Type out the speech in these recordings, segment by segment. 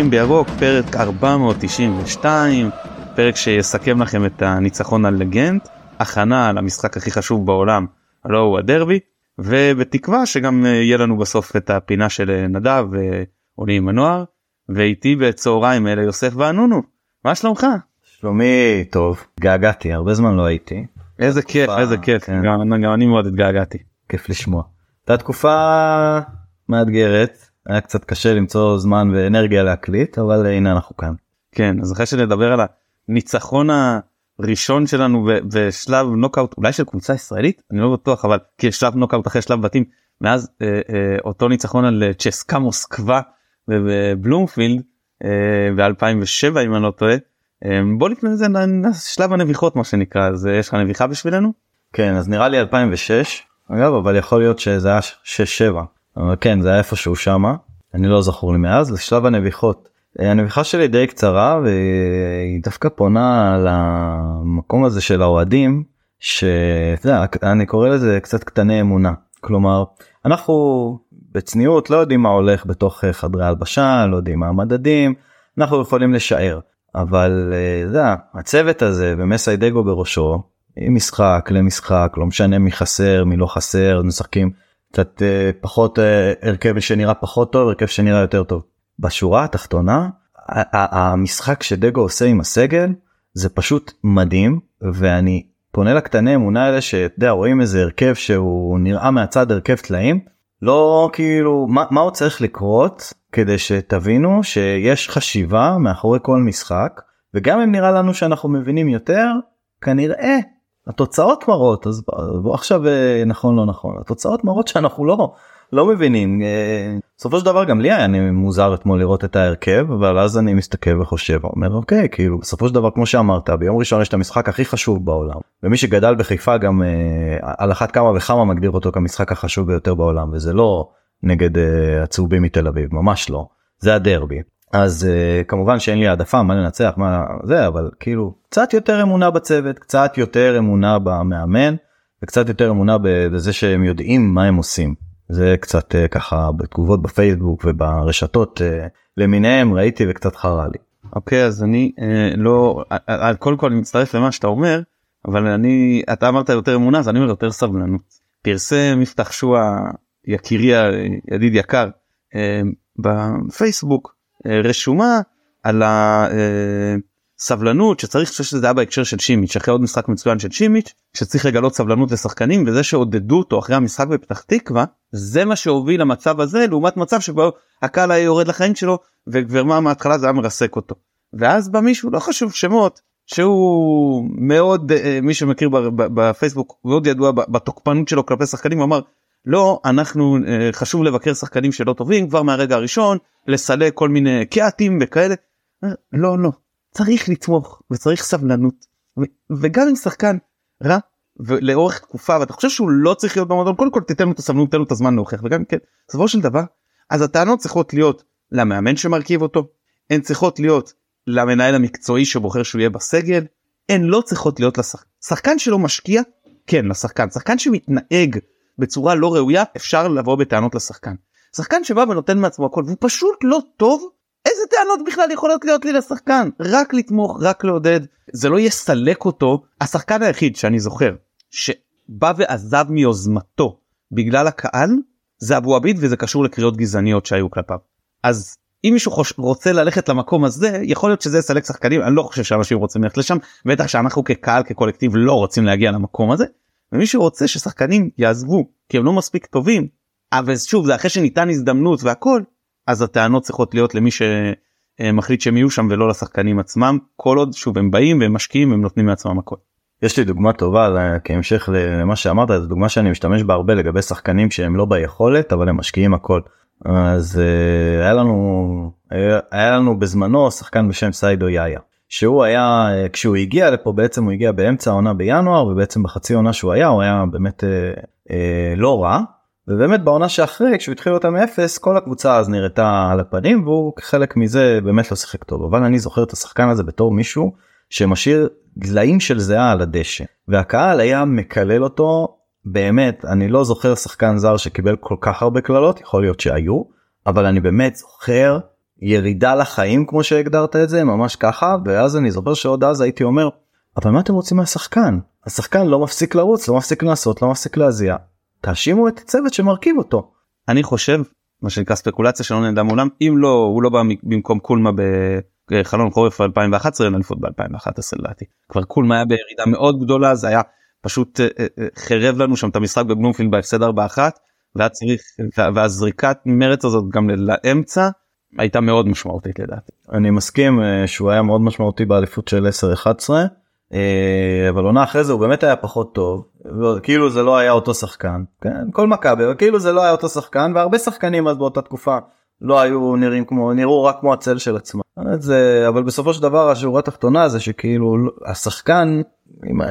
נובחים בירוק, פרק 492, פרק שיסכם לכם את הניצחון על לגנט, הכנה למשחק הכי חשוב בעולם, הלא הוא הדרבי, ובתקווה שגם אה, יהיה לנו בסוף את הפינה של אה, נדב ועולים עם הנוער, ואיתי בצהריים אלה יוסף ואנונו, מה שלומך? שלומי טוב, געגעתי, הרבה זמן לא הייתי. איזה כיף, איזה כיף, כן. גם, גם אני מאוד התגעגעתי. כיף לשמוע. הייתה תקופה מאתגרת, היה קצת קשה למצוא זמן ואנרגיה להקליט, אבל הנה אנחנו כאן. כן, אז אחרי שנדבר על הניצחון הראשון שלנו בשלב נוקאוט, אולי של קבוצה ישראלית, אני לא בטוח, אבל כי שלב נוקאוט אחרי שלב בתים, מאז אה, אה, אותו ניצחון על צ'סקה מוסקבה ובבלומפילד אה, ב-2007 אם אני לא טועה. אה, בוא נקנה לזה שלב הנביחות מה שנקרא, אז אה, יש לך נביחה בשבילנו? כן, אז נראה לי 2006, אגב, אבל יכול להיות שזה היה 6-7. אבל כן, זה היה איפשהו שמה, אני לא זכור לי מאז, לשלב הנביחות. אה, הנביחה שלי די קצרה והיא דווקא פונה למקום הזה של האוהדים שאתה יודע, אני קורא לזה קצת קטני אמונה. כלומר אנחנו בצניעות לא יודעים מה הולך בתוך אה, חדרי הלבשה לא יודעים מה המדדים אנחנו יכולים לשער. אבל אה, אתה יודע, הצוות הזה ומסיידגו בראשו משחק למשחק לא משנה מי חסר מי לא חסר משחקים קצת אה, פחות אה, הרכב שנראה פחות טוב הרכב שנראה יותר טוב. בשורה התחתונה המשחק שדגו עושה עם הסגל זה פשוט מדהים ואני פונה לקטני אמונה האלה שאתה יודע רואים איזה הרכב שהוא נראה מהצד הרכב טלאים לא כאילו מה, מה עוד צריך לקרות כדי שתבינו שיש חשיבה מאחורי כל משחק וגם אם נראה לנו שאנחנו מבינים יותר כנראה התוצאות מראות אז בוא עכשיו אה, נכון לא נכון התוצאות מראות שאנחנו לא לא מבינים. אה, בסופו של דבר גם לי היה מוזר אתמול לראות את ההרכב אבל אז אני מסתכל וחושב אומר אוקיי כאילו בסופו של דבר כמו שאמרת ביום ראשון יש את המשחק הכי חשוב בעולם. ומי שגדל בחיפה גם אה, על אחת כמה וכמה מגדיר אותו כמשחק החשוב ביותר בעולם וזה לא נגד אה, הצהובים מתל אביב ממש לא. זה הדרבי אז uh, כמובן שאין לי העדפה מה לנצח מה זה אבל כאילו קצת יותר אמונה בצוות קצת יותר אמונה במאמן וקצת יותר אמונה בזה שהם יודעים מה הם עושים זה קצת uh, ככה בתגובות בפייסבוק וברשתות uh, למיניהם ראיתי וקצת חרה לי. אוקיי אז אני אה, לא אה, אה, קודם כל אני מצטרף למה שאתה אומר אבל אני אתה אמרת יותר אמונה אז אני אומר יותר סבלנות. פרסם יפתח שועה יקירי ידיד יקר אה, בפייסבוק רשומה על הסבלנות שצריך אני חושב שזה היה בהקשר של שימיץ' אחרי עוד משחק מצוין של שימיץ' שצריך לגלות סבלנות לשחקנים וזה שעודדו אותו אחרי המשחק בפתח תקווה זה מה שהוביל למצב הזה לעומת מצב שבו הקהל היה יורד לחיים שלו וגברמה מההתחלה זה היה מרסק אותו. ואז בא מישהו לא חשוב שמות שהוא מאוד אה, מי שמכיר בפייסבוק מאוד ידוע בתוקפנות שלו כלפי שחקנים אמר לא אנחנו אה, חשוב לבקר שחקנים שלא טובים כבר מהרגע הראשון לסלק כל מיני קאטים וכאלה. אה, לא לא צריך לתמוך וצריך סבלנות. ו- וגם אם שחקן רע ולאורך תקופה ואתה חושב שהוא לא צריך להיות במועדון קודם כל תיתן לו את הסבלנות תן לו את הזמן להוכיח וגם כן בסופו של דבר אז הטענות צריכות להיות למאמן שמרכיב אותו הן צריכות להיות למנהל המקצועי שבוחר שהוא יהיה בסגל הן לא צריכות להיות לשחקן שחקן שלא משקיע כן לשחקן שחקן שמתנהג בצורה לא ראויה אפשר לבוא בטענות לשחקן. שחקן שבא ונותן מעצמו הכל והוא פשוט לא טוב איזה טענות בכלל יכולות להיות לי לשחקן? רק לתמוך רק לעודד. זה לא יסלק אותו. השחקן היחיד שאני זוכר שבא ועזב מיוזמתו בגלל הקהל זה אבו עביד וזה קשור לקריאות גזעניות שהיו כלפיו. אז אם מישהו חוש... רוצה ללכת למקום הזה יכול להיות שזה יסלק שחקנים. אני לא חושב שאנשים רוצים ללכת לשם בטח שאנחנו כקהל כקולקטיב לא רוצים להגיע למקום הזה ומי שרוצה ששחקנים יעזבו כי הם לא מספיק טובים אבל שוב זה אחרי שניתן הזדמנות והכל אז הטענות צריכות להיות למי שמחליט שהם יהיו שם ולא לשחקנים עצמם כל עוד שוב הם באים והם משקיעים והם נותנים מעצמם הכל. יש לי דוגמה טובה ל- כהמשך למה שאמרת זו דוגמה שאני משתמש בה הרבה לגבי שחקנים שהם לא ביכולת אבל הם משקיעים הכל. אז uh, היה לנו היה לנו בזמנו שחקן בשם סיידו יאיה שהוא היה uh, כשהוא הגיע לפה בעצם הוא הגיע באמצע העונה בינואר ובעצם בחצי עונה שהוא היה הוא היה באמת uh, uh, לא רע. ובאמת בעונה שאחרי כשהוא התחיל אותה מאפס כל הקבוצה אז נראתה על הפנים והוא כחלק מזה באמת לא שיחק טוב. אבל אני זוכר את השחקן הזה בתור מישהו שמשאיר דליים של זיעה על הדשא. והקהל היה מקלל אותו באמת אני לא זוכר שחקן זר שקיבל כל כך הרבה קללות יכול להיות שהיו אבל אני באמת זוכר ירידה לחיים כמו שהגדרת את זה ממש ככה ואז אני זוכר שעוד אז הייתי אומר אבל מה אתם רוצים מהשחקן? השחקן לא מפסיק לרוץ לא מפסיק לעשות לא מפסיק להזיע. תאשימו את הצוות שמרכיב אותו. אני חושב מה שנקרא ספקולציה שלא נדע מעולם אם לא הוא לא בא במקום קולמה בחלון חורף 2011 אין אליפות ב2011 לדעתי. כבר קולמה היה בירידה מאוד גדולה זה היה פשוט אה, אה, אה, חירב לנו שם את המשחק בבלומפילד בהפסד 4-1 והיה צריך והזריקת מרץ הזאת גם לאמצע הייתה מאוד משמעותית לדעתי. אני מסכים שהוא היה מאוד משמעותי באליפות של 10-11 אבל עונה אחרי זה הוא באמת היה פחות טוב כאילו זה לא היה אותו שחקן כן כל מכבי כאילו זה לא היה אותו שחקן והרבה שחקנים אז באותה תקופה לא היו נראים כמו נראו רק כמו הצל של עצמם זה אבל בסופו של דבר השורה התחתונה זה שכאילו השחקן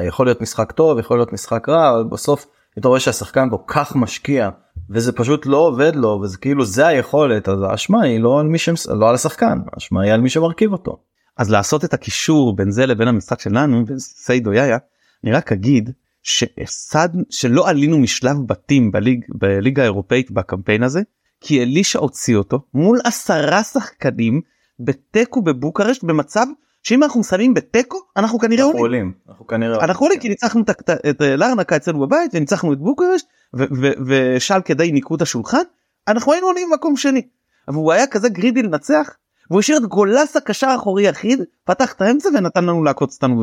יכול להיות משחק טוב יכול להיות משחק רע אבל בסוף אתה רואה שהשחקן כל כך משקיע וזה פשוט לא עובד לו וזה כאילו זה היכולת אז האשמה היא לא על מי שמס... לא על השחקן האשמה היא על מי שמרכיב אותו. אז לעשות את הקישור בין זה לבין המשחק שלנו בסיידו יאיה אני רק אגיד שהפסד שלא עלינו משלב בתים בליג בליגה האירופאית בקמפיין הזה כי אלישע הוציא אותו מול עשרה שחקנים בתיקו בבוקרשט במצב שאם אנחנו מסיימים בתיקו אנחנו כנראה אנחנו עולים. אנחנו כנראה אנחנו עולים כי ניצחנו את לארנקה אצלנו בבית וניצחנו את בוקרשט ושלקה די ניקו את השולחן אנחנו היינו עולים במקום שני. אבל הוא היה כזה גרידי לנצח והוא השאיר את גולס הקשר האחורי יחיד פתח את האמצע ונתן לנו לעקוץ אותנו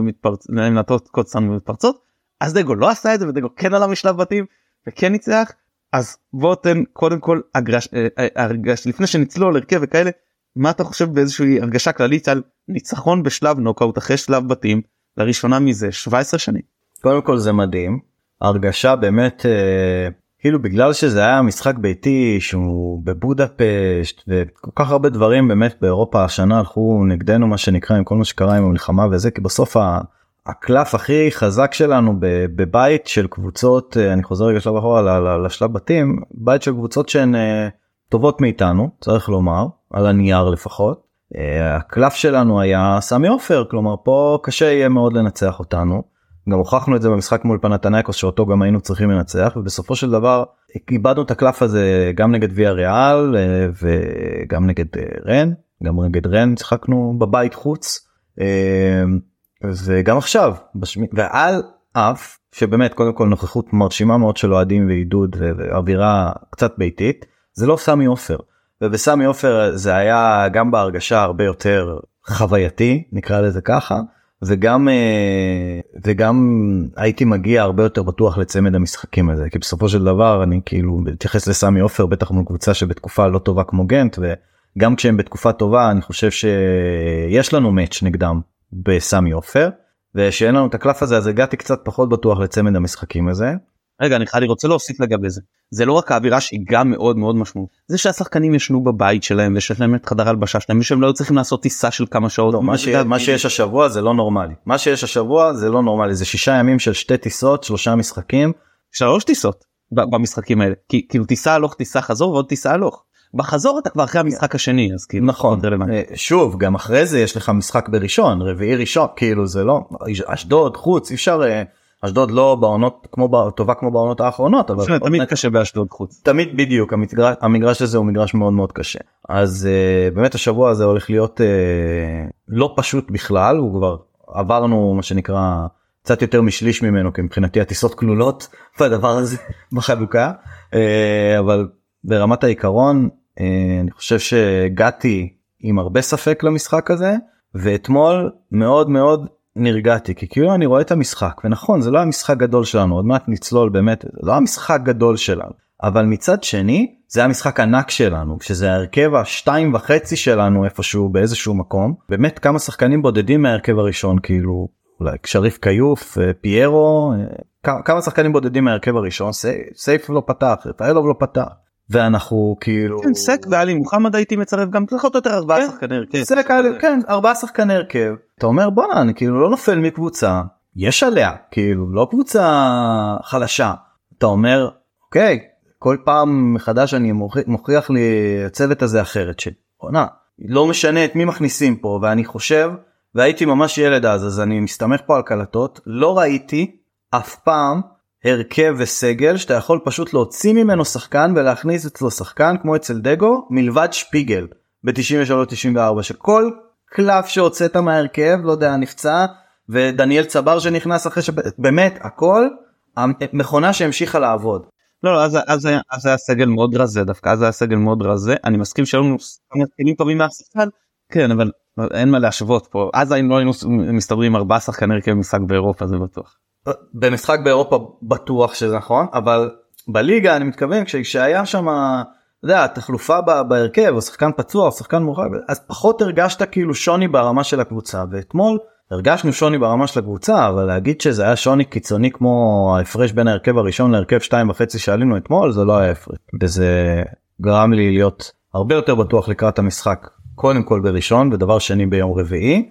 במתפרצות. אז דגו לא עשה את זה ודגו כן עלה משלב בתים וכן ניצח. אז בוא תן קודם כל הגרש, אה, אה, הרגש לפני שנצלול הרכב וכאלה מה אתה חושב באיזושהי הרגשה כללית על ניצחון בשלב נוקאוט אחרי שלב בתים לראשונה מזה 17 שנים. קודם כל זה מדהים הרגשה באמת אה, כאילו בגלל שזה היה משחק ביתי שהוא בבודפשט וכל כך הרבה דברים באמת באירופה השנה הלכו נגדנו מה שנקרא עם כל מה שקרה עם המלחמה וזה כי בסוף הקלף הכי חזק שלנו בבית של קבוצות אה, אני חוזר רגע שלב אחורה לשלב בתים בית של קבוצות שהן אה, טובות מאיתנו צריך לומר על הנייר לפחות. אה, הקלף שלנו היה סמי עופר כלומר פה קשה יהיה מאוד לנצח אותנו. גם הוכחנו את זה במשחק מול פנתנייקוס שאותו גם היינו צריכים לנצח ובסופו של דבר איבדנו את הקלף הזה גם נגד ויה ריאל וגם נגד רן גם נגד רן שיחקנו בבית חוץ. וגם עכשיו בשמי... ועל אף שבאמת קודם כל נוכחות מרשימה מאוד של אוהדים ועידוד ואווירה קצת ביתית זה לא סמי עופר ובסמי עופר זה היה גם בהרגשה הרבה יותר חווייתי נקרא לזה ככה וגם אה, וגם הייתי מגיע הרבה יותר בטוח לצמד המשחקים הזה כי בסופו של דבר אני כאילו מתייחס לסמי עופר בטח מול קבוצה שבתקופה לא טובה כמו גנט וגם כשהם בתקופה טובה אני חושב שיש לנו מאץ' נגדם בסמי עופר ושאין לנו את הקלף הזה אז הגעתי קצת פחות בטוח לצמד המשחקים הזה. רגע אני, אני רוצה להוסיף לגבי זה. זה לא רק האווירה שהיא גם מאוד מאוד משמעות זה שהשחקנים ישנו בבית שלהם ויש להם את חדר הלבשה שלהם ושהם לא צריכים לעשות טיסה של כמה שעות. לא, מה, ש... מה שיש השבוע זה לא נורמלי. מה שיש השבוע זה לא נורמלי. זה שישה ימים של שתי טיסות שלושה משחקים. שלוש טיסות במשחקים האלה. כי כאילו טיסה הלוך טיסה חזור ועוד טיסה הלוך. בחזור אתה כבר אחרי המשחק השני אז כאילו נכון. אה, שוב גם אחרי זה יש לך משחק בראשון רביעי ראשון כאילו זה לא אשדוד חוץ אי אפשר אה, אשדוד לא בעונות כמו טובה כמו בעונות האחרונות אבל תמיד קשה באשדוד חוץ. תמיד בדיוק המגרש, המגרש הזה הוא מגרש מאוד מאוד קשה. אז uh, באמת השבוע הזה הולך להיות uh, לא פשוט בכלל הוא כבר עברנו מה שנקרא קצת יותר משליש ממנו כי מבחינתי הטיסות כלולות בדבר הזה בחלוקה. uh, אבל ברמת העיקרון אה, אני חושב שהגעתי עם הרבה ספק למשחק הזה ואתמול מאוד מאוד נרגעתי כי כאילו אני רואה את המשחק ונכון זה לא המשחק גדול שלנו עוד מעט נצלול באמת לא המשחק גדול שלנו אבל מצד שני זה המשחק ענק שלנו שזה ההרכב השתיים וחצי שלנו איפשהו באיזשהו מקום באמת כמה שחקנים בודדים מההרכב הראשון כאילו אולי שריף כיוף אה, פיירו אה, כמה שחקנים בודדים מההרכב הראשון סייף לא פתח רפאלוב לא פתח ואנחנו כאילו כן, סק ואלי מוחמד הייתי מצרף גם פחות או יותר ארבעה כן, שחקני הרכב. סק כן ארבעה שחקני הרכב. אתה אומר בואנה אני כאילו לא נופל מקבוצה יש עליה כאילו לא קבוצה חלשה. אתה אומר אוקיי כל פעם מחדש אני מוכיח לי הצוות הזה אחרת שבואנה לא משנה את מי מכניסים פה ואני חושב והייתי ממש ילד אז אז אני מסתמך פה על קלטות לא ראיתי אף פעם הרכב וסגל שאתה יכול פשוט להוציא ממנו שחקן ולהכניס אצלו שחקן כמו אצל דגו מלבד שפיגל ב-93-94 שכל קלף שהוצאת מהרכב לא יודע נפצע ודניאל צבר שנכנס אחרי שבאמת הכל המכונה שהמשיכה לעבוד. לא, לא אז, אז, היה, אז היה סגל מאוד רזה דווקא אז היה סגל מאוד רזה אני מסכים שהיו לנו כלים טובים מהספסל כן אבל אין מה להשוות פה אז היינו לא היינו מסתדרים ארבעה שחקני הרכב משחק באירופה זה בטוח. במשחק באירופה בטוח שזה נכון אבל בליגה אני מתכוון כשהיה שם תחלופה בהרכב או שחקן פצוע או שחקן מורחק אז פחות הרגשת כאילו שוני ברמה של הקבוצה ואתמול הרגשנו שוני ברמה של הקבוצה אבל להגיד שזה היה שוני קיצוני כמו ההפרש בין ההרכב הראשון להרכב שתיים וחצי שעלינו אתמול זה לא היה הפרש וזה גרם לי להיות הרבה יותר בטוח לקראת המשחק קודם כל בראשון ודבר שני ביום רביעי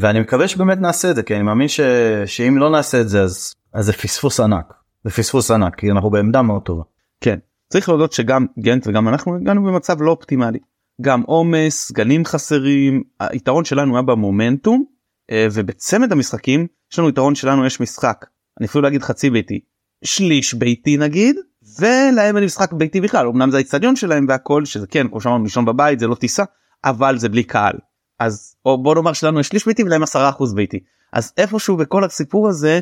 ואני מקווה שבאמת נעשה את זה כי אני מאמין ש... שאם לא נעשה את זה אז, אז זה פספוס ענק. זה פספוס ענק כי אנחנו בעמדה מאוד טובה. כן. צריך להודות שגם גנט וגם אנחנו הגענו במצב לא אופטימלי. גם עומס גנים חסרים היתרון שלנו היה במומנטום אה, ובצמד המשחקים יש לנו יתרון שלנו יש משחק. אני אפילו להגיד חצי ביתי. שליש ביתי נגיד ולהם אין משחק ביתי בכלל. אמנם זה האיצטדיון שלהם והכל שזה כן כמו שאמרנו לישון בבית זה לא טיסה אבל זה בלי קהל אז או בוא נאמר שלנו יש שליש ביתי ולהם 10% ביתי אז איפשהו בכל הסיפור הזה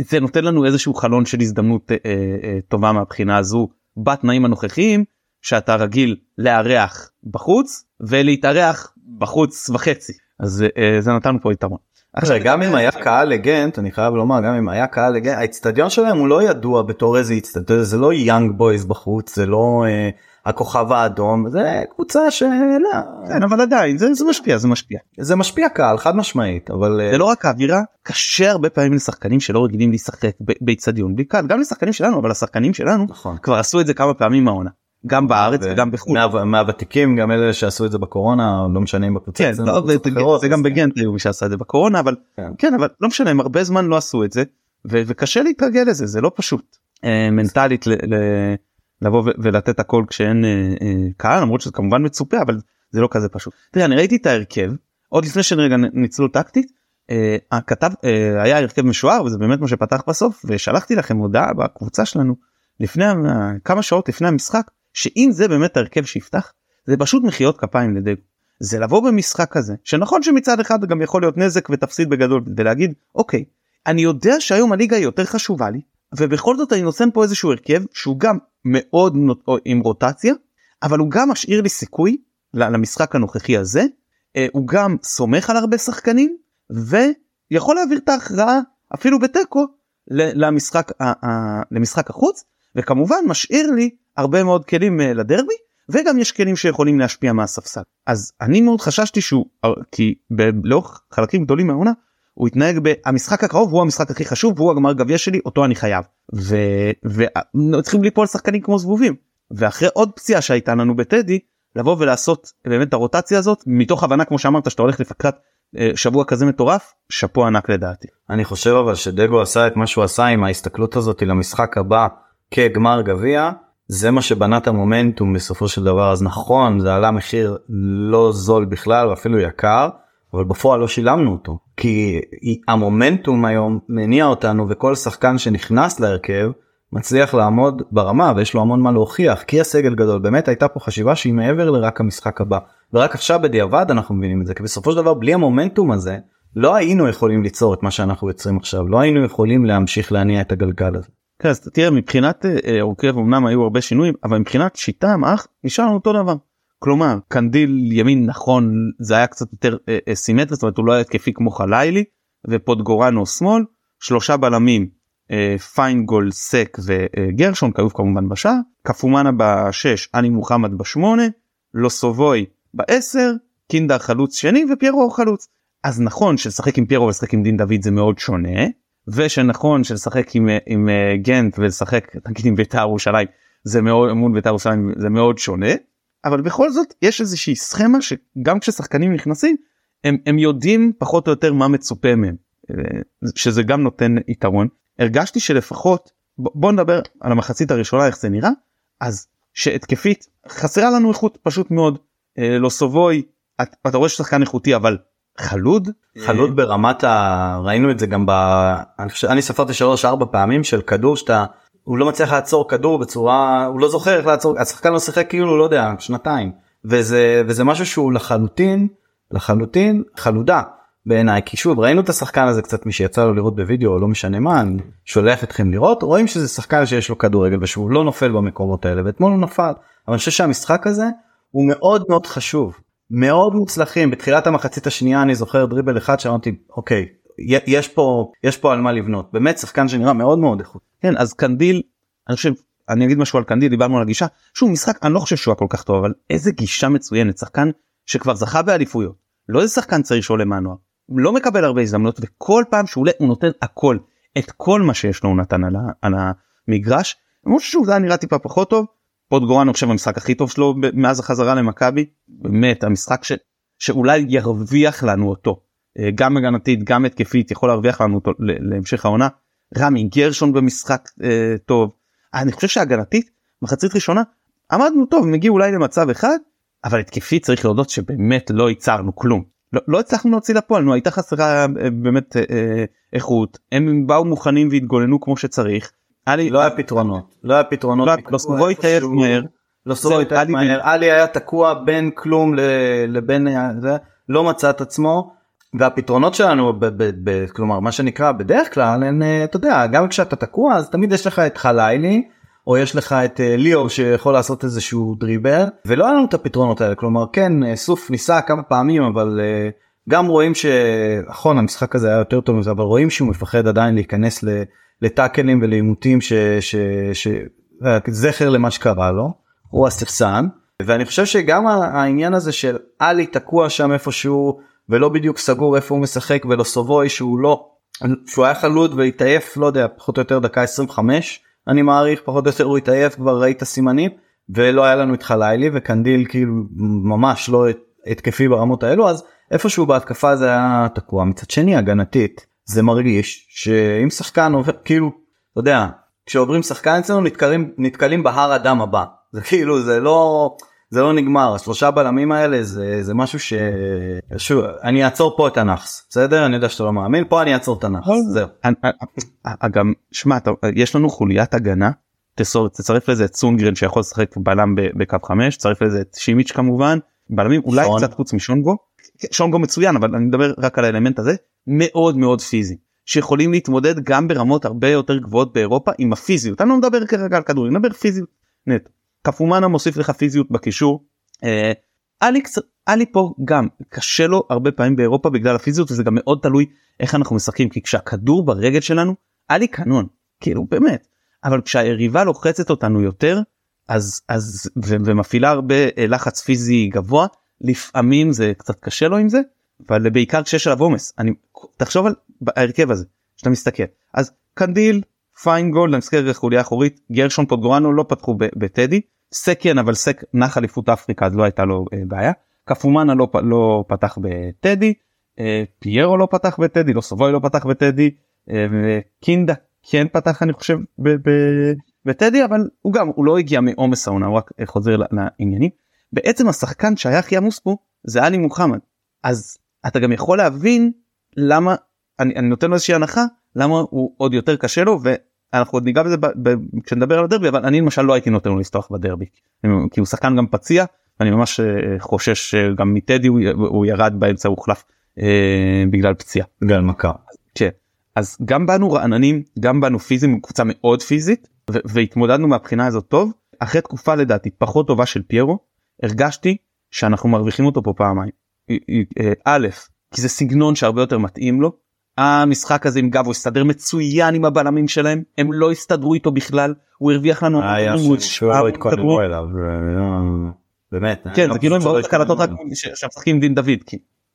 זה נותן לנו איזשהו חלון של הזדמנות אה, אה, טובה מהבחינה הזו בתנאים הנוכחיים שאתה רגיל לארח בחוץ ולהתארח בחוץ וחצי אז אה, זה נתן פה יתרון. עכשיו גם אם היה קהל לגנט אני חייב לומר גם אם היה קהל לגנט האצטדיון שלהם הוא לא ידוע בתור איזה אצטדיון זה לא יאנג בויז בחוץ זה לא אה, הכוכב האדום זה קבוצה שלא כן אבל עדיין זה, זה משפיע זה משפיע זה משפיע קהל חד משמעית אבל זה לא רק האווירה קשה הרבה פעמים לשחקנים שלא רגילים לשחק באצטדיון בלי קהל גם לשחקנים שלנו אבל השחקנים שלנו נכון. כבר עשו את זה כמה פעמים מהעונה. גם בארץ ו- וגם בחו"ל. מה, מהוותיקים גם אלה שעשו את זה בקורונה לא משנה אם בקבוצה. כן, לא, זה, אחרות, זה גם בגנט היו מי שעשה את זה בקורונה אבל כן. כן אבל לא משנה הם הרבה זמן לא עשו את זה ו- וקשה להתרגל לזה זה לא פשוט אה, מנטלית ל- ל- לבוא ולתת הכל כשאין אה, אה, קהל למרות שזה כמובן מצופה אבל זה לא כזה פשוט. תראה אני ראיתי את ההרכב עוד לפני שרגע ניצלו טקטית אה, הכתב אה, היה הרכב משוער וזה באמת מה שפתח בסוף ושלחתי לכם הודעה בקבוצה שלנו לפני כמה שעות לפני המשחק שאם זה באמת ההרכב שיפתח זה פשוט מחיאות כפיים לדגו. זה לבוא במשחק כזה שנכון שמצד אחד גם יכול להיות נזק ותפסיד בגדול ולהגיד אוקיי אני יודע שהיום הליגה יותר חשובה לי ובכל זאת אני נותן פה איזשהו הרכב שהוא גם מאוד נות... עם רוטציה אבל הוא גם משאיר לי סיכוי למשחק הנוכחי הזה אה, הוא גם סומך על הרבה שחקנים ויכול להעביר את ההכרעה אפילו בתיקו למשחק, למשחק החוץ וכמובן משאיר לי הרבה מאוד כלים אה, לדרבי וגם יש כלים שיכולים להשפיע מהספסל. אז אני מאוד חששתי שהוא אה, כי לאורך חלקים גדולים מהעונה הוא התנהג במשחק הקרוב הוא המשחק הכי חשוב והוא הגמר גביע שלי אותו אני חייב. וצריכים ליפול שחקנים כמו זבובים. ואחרי עוד פציעה שהייתה לנו בטדי לבוא ולעשות באמת את הרוטציה הזאת מתוך הבנה כמו שאמרת שאתה הולך לפקרת אה, שבוע כזה מטורף שאפו ענק לדעתי. אני חושב אבל שדגו עשה את מה שהוא עשה עם ההסתכלות הזאת למשחק הבא כגמר גביע זה מה שבנה את המומנטום בסופו של דבר. אז נכון זה עלה מחיר לא זול בכלל אפילו יקר אבל בפועל לא שילמנו אותו כי המומנטום היום מניע אותנו וכל שחקן שנכנס להרכב מצליח לעמוד ברמה ויש לו המון מה להוכיח כי הסגל גדול באמת הייתה פה חשיבה שהיא מעבר לרק המשחק הבא ורק עכשיו בדיעבד אנחנו מבינים את זה כי בסופו של דבר בלי המומנטום הזה לא היינו יכולים ליצור את מה שאנחנו יוצרים עכשיו לא היינו יכולים להמשיך להניע את הגלגל הזה. כן, אז תראה מבחינת הרכב אה, אמנם היו הרבה שינויים אבל מבחינת שיטה מאח נשארנו אותו דבר. כלומר קנדיל ימין נכון זה היה קצת יותר אה, אה, סימטרי זאת אומרת הוא לא היה התקפי כמו חלילי ופודגורנו שמאל שלושה בלמים אה, פיינגול סק וגרשון כיוף כמובן בשער קפומאנה בשש אני מוחמד בשמונה לוסובוי בעשר קינדר חלוץ שני ופיירו חלוץ. אז נכון ששחק עם פיירו ולשחק עם דין דוד זה מאוד שונה ושנכון שלשחק עם, עם uh, גנט ולשחק נגיד עם בית"ר ירושלים זה מאוד מול בית"ר ירושלים זה מאוד שונה אבל בכל זאת יש איזושהי סכמה שגם כששחקנים נכנסים הם, הם יודעים פחות או יותר מה מצופה מהם אה, שזה גם נותן יתרון. הרגשתי שלפחות בוא נדבר על המחצית הראשונה איך זה נראה אז שהתקפית חסרה לנו איכות פשוט מאוד אה, לא סובוי אתה רואה ששחקן איכותי אבל חלוד? חלוד ברמת ה... ראינו את זה גם ב... אני, ספרתי שלוש ארבע פעמים של כדור שאתה הוא לא מצליח לעצור כדור בצורה הוא לא זוכר איך לעצור השחקן לא שיחק כאילו לא יודע שנתיים. וזה וזה משהו שהוא לחלוטין לחלוטין חלודה בעיניי. כי שוב ראינו את השחקן הזה קצת מי שיצא לו לראות בווידאו לא משנה מה אני שולח אתכם לראות רואים שזה שחקן שיש לו כדורגל ושהוא לא נופל במקומות האלה ואתמול הוא נפל. אבל אני חושב שהמשחק הזה הוא מאוד מאוד חשוב. מאוד מוצלחים. בתחילת המחצית השנייה אני זוכר דריבל אחד שאמרתי אוקיי יש פה יש פה על מה לבנות באמת שחקן שנראה מאוד מאוד איכות. כן אז קנדיל אני חושב אני אגיד משהו על קנדיל דיברנו על הגישה שהוא משחק אני לא חושב שהוא היה כל כך טוב אבל איזה גישה מצוינת שחקן שכבר זכה באליפויות לא איזה שחקן צעיר שעולה מהנוער לא מקבל הרבה הזדמנויות וכל פעם שהוא עולה הוא נותן הכל את כל מה שיש לו הוא נתן על, על המגרש. למרות שהוא היה נראה טיפה פחות טוב. פוטגורן אני חושב המשחק הכי טוב שלו מאז החזרה למכבי באמת המשחק ש, שאולי ירוויח לנו אותו גם הגנתית גם התקפית יכול להרוויח לנו אותו להמשך העונה. רמי גרשון במשחק אה, טוב אני חושב שהגנתית מחצית ראשונה עמדנו טוב הם הגיעו אולי למצב אחד אבל התקפית צריך להודות שבאמת לא ייצרנו כלום לא, לא הצלחנו להוציא לפועל נו הייתה חסרה אה, באמת אה, אה, איכות הם באו מוכנים והתגוננו כמו שצריך. לי, לא היה פתרונות לא היה פתרונות. לא סבוי התעייף מהר. לא סבוי התעייף מהר. עלי היה תקוע בין כלום לבין זה לא מצא את עצמו. והפתרונות שלנו ב, ב, ב, כלומר מה שנקרא בדרך כלל אין אתה יודע גם כשאתה תקוע אז תמיד יש לך את חלילי או יש לך את אה, ליאור שיכול לעשות איזשהו דריבר ולא היה לנו את הפתרונות האלה. כלומר כן אה, סוף ניסה כמה פעמים אבל אה, גם רואים שנכון המשחק הזה היה יותר טוב מזה אבל רואים שהוא מפחד עדיין להיכנס לטאקלים ולעימותים שזכר למה שקרה לו הוא הספסן ואני חושב שגם העניין הזה של עלי תקוע שם איפשהו ולא בדיוק סגור איפה הוא משחק ולא סובוי שהוא לא שהוא היה חלוד והתעייף לא יודע פחות או יותר דקה 25 אני מעריך פחות או יותר הוא התעייף כבר ראית סימנים ולא היה לנו את חלילי וקנדיל כאילו ממש לא התקפי ברמות האלו אז איפשהו בהתקפה זה היה תקוע. מצד שני הגנתית זה מרגיש שאם שחקן עובר כאילו אתה יודע כשעוברים שחקן אצלנו נתקלים נתקלים בהר אדם הבא. זה כאילו זה לא זה לא נגמר השלושה בלמים האלה זה זה משהו ש... שוב אני אעצור פה את הנאחס בסדר? אני יודע שאתה לא מאמין פה אני אעצור את הנאחס זהו. גם שמע יש לנו חוליית הגנה תצרף לזה את סונגרן שיכול לשחק בלם בקו 5 תצרף לזה את שימיץ' כמובן בלמים אולי קצת חוץ משונגו. שונגו מצוין אבל אני מדבר רק על האלמנט הזה מאוד מאוד פיזי שיכולים להתמודד גם ברמות הרבה יותר גבוהות באירופה עם הפיזיות. אני לא מדבר כרגע על כדורים אני מדבר פיזיות נטו. קפומאנה מוסיף לך פיזיות בקישור. אה, אליקס אלי פה גם קשה לו הרבה פעמים באירופה בגלל הפיזיות וזה גם מאוד תלוי איך אנחנו משחקים כי כשהכדור ברגל שלנו אלי קנון כאילו באמת אבל כשהיריבה לוחצת אותנו יותר אז אז ו- ומפעילה הרבה אה, לחץ פיזי גבוה לפעמים זה קצת קשה לו עם זה אבל בעיקר כשיש עליו עומס אני תחשוב על ההרכב הזה שאתה מסתכל אז קנדיל פיינגולד אני מסתכל חוליה אחורית גרשון פוטגורנו לא פתחו בטדי סק כן אבל סק נח אליפות אפריקה אז לא הייתה לו אה, בעיה. קפומאנה לא, לא פתח בטדי אה, פיירו לא פתח בטדי לוסובוי לא פתח בטדי אה, וקינדה כן פתח אני חושב ב, ב, בטדי אבל הוא גם הוא לא הגיע מעומס העונה הוא רק אה, חוזר לעניינים. בעצם השחקן שהיה הכי עמוס פה זה עלי מוחמד. אז אתה גם יכול להבין למה אני, אני נותן לו איזושהי הנחה למה הוא עוד יותר קשה לו אנחנו עוד ניגע בזה כשנדבר על הדרבי אבל אני למשל לא הייתי נותן לו לפתוח בדרבי כי הוא שחקן גם פציע אני ממש אה, חושש שגם מטדי הוא, הוא ירד באמצע הוא הוחלף אה, בגלל פציעה. בגלל מכה. כן. אז גם באנו רעננים גם באנו פיזיים קבוצה מאוד פיזית והתמודדנו מהבחינה הזאת טוב אחרי תקופה לדעתי פחות טובה של פיירו הרגשתי שאנחנו מרוויחים אותו פה פעמיים. אה, א' כי זה סגנון שהרבה יותר מתאים לו המשחק הזה עם גבו הסתדר מצוין עם הבלמים שלהם הם לא הסתדרו איתו בכלל הוא הרוויח לנו באמת כן זה כאילו הם מאוד קלטות רק שמשחקים עם דין דוד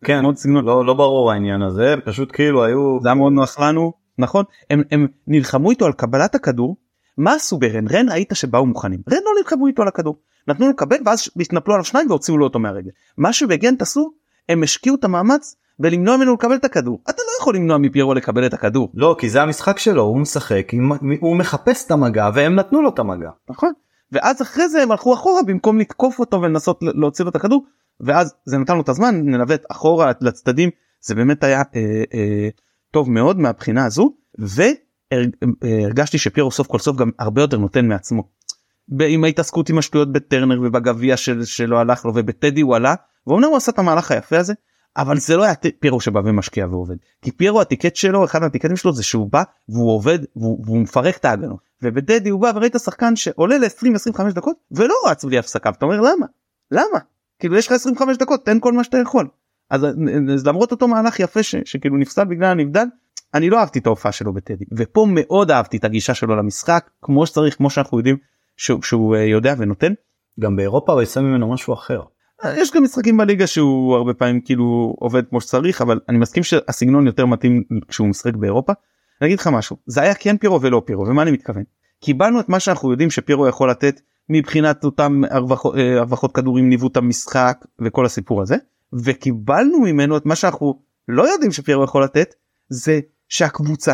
כן לא לא ברור העניין הזה פשוט כאילו היו זה היה מאוד נוח לנו נכון? הם הם נלחמו איתו על קבלת הכדור מה עשו ברן? רן ראית שבאו מוכנים. רן לא נלחמו איתו על הכדור. נתנו לו לקבל ואז התנפלו עליו שניים והוציאו לו אותו מהרגל. מה שבגנט עשו הם השקיעו את המאמץ ולמנוע ממנו לקבל את הכדור. אתה לא יכול למנוע מפיירו לקבל את הכדור. לא כי זה המשחק שלו הוא משחק הוא מחפש את המגע והם נתנו לו את המגע. נכון? ואז אחרי זה הם הלכו אחורה במקום לתקוף אותו ולנסות להוציא לו את הכדור ואז זה נתן לו את הזמן ננווט אחורה לצדדים. זה באמת היה אה, אה, טוב מאוד מהבחינה הזו והרגשתי שפיירו סוף כל סוף גם הרבה יותר נותן מעצמו. עם ההתעסקות עם השטויות בטרנר ובגביע של, שלא הלך לו ובטדי הוא עלה ואומנם הוא עשה את המהלך היפה הזה אבל זה לא היה פיירו שבא ומשקיע ועובד. כי פיירו הטיקט שלו אחד מהטיקטים שלו זה שהוא בא והוא עובד והוא, והוא מפרק את ההגנות. ובדדי הוא בא וראית שחקן שעולה ל-20-25 דקות ולא רץ בלי הפסקה ואתה אומר למה? למה? כאילו יש לך 25 דקות תן כל מה שאתה יכול. אז, אז למרות אותו מהלך יפה ש, שכאילו נפסל בגלל הנבדל אני לא אהבתי את ההופעה שלו בטדי. ופה מאוד אהבתי את הגישה שלו למשחק כמו שצריך כמו שאנחנו יודעים שהוא, שהוא אה, יודע ונותן. גם באירופה הוא יצא ממנו משהו אחר. יש גם משחקים בליגה שהוא הרבה פעמים כאילו עובד כמו שצריך אבל אני מסכים שהסגנון יותר מתאים כשהוא משחק באירופה. אני אגיד לך משהו זה היה כן פירו ולא פירו ומה אני מתכוון. קיבלנו את מה שאנחנו יודעים שפירו יכול לתת מבחינת אותם הרווחות, אה, הרווחות כדורים ניווט המשחק וכל הסיפור הזה וקיבלנו ממנו את מה שאנחנו לא יודעים שפירו יכול לתת זה שהקבוצה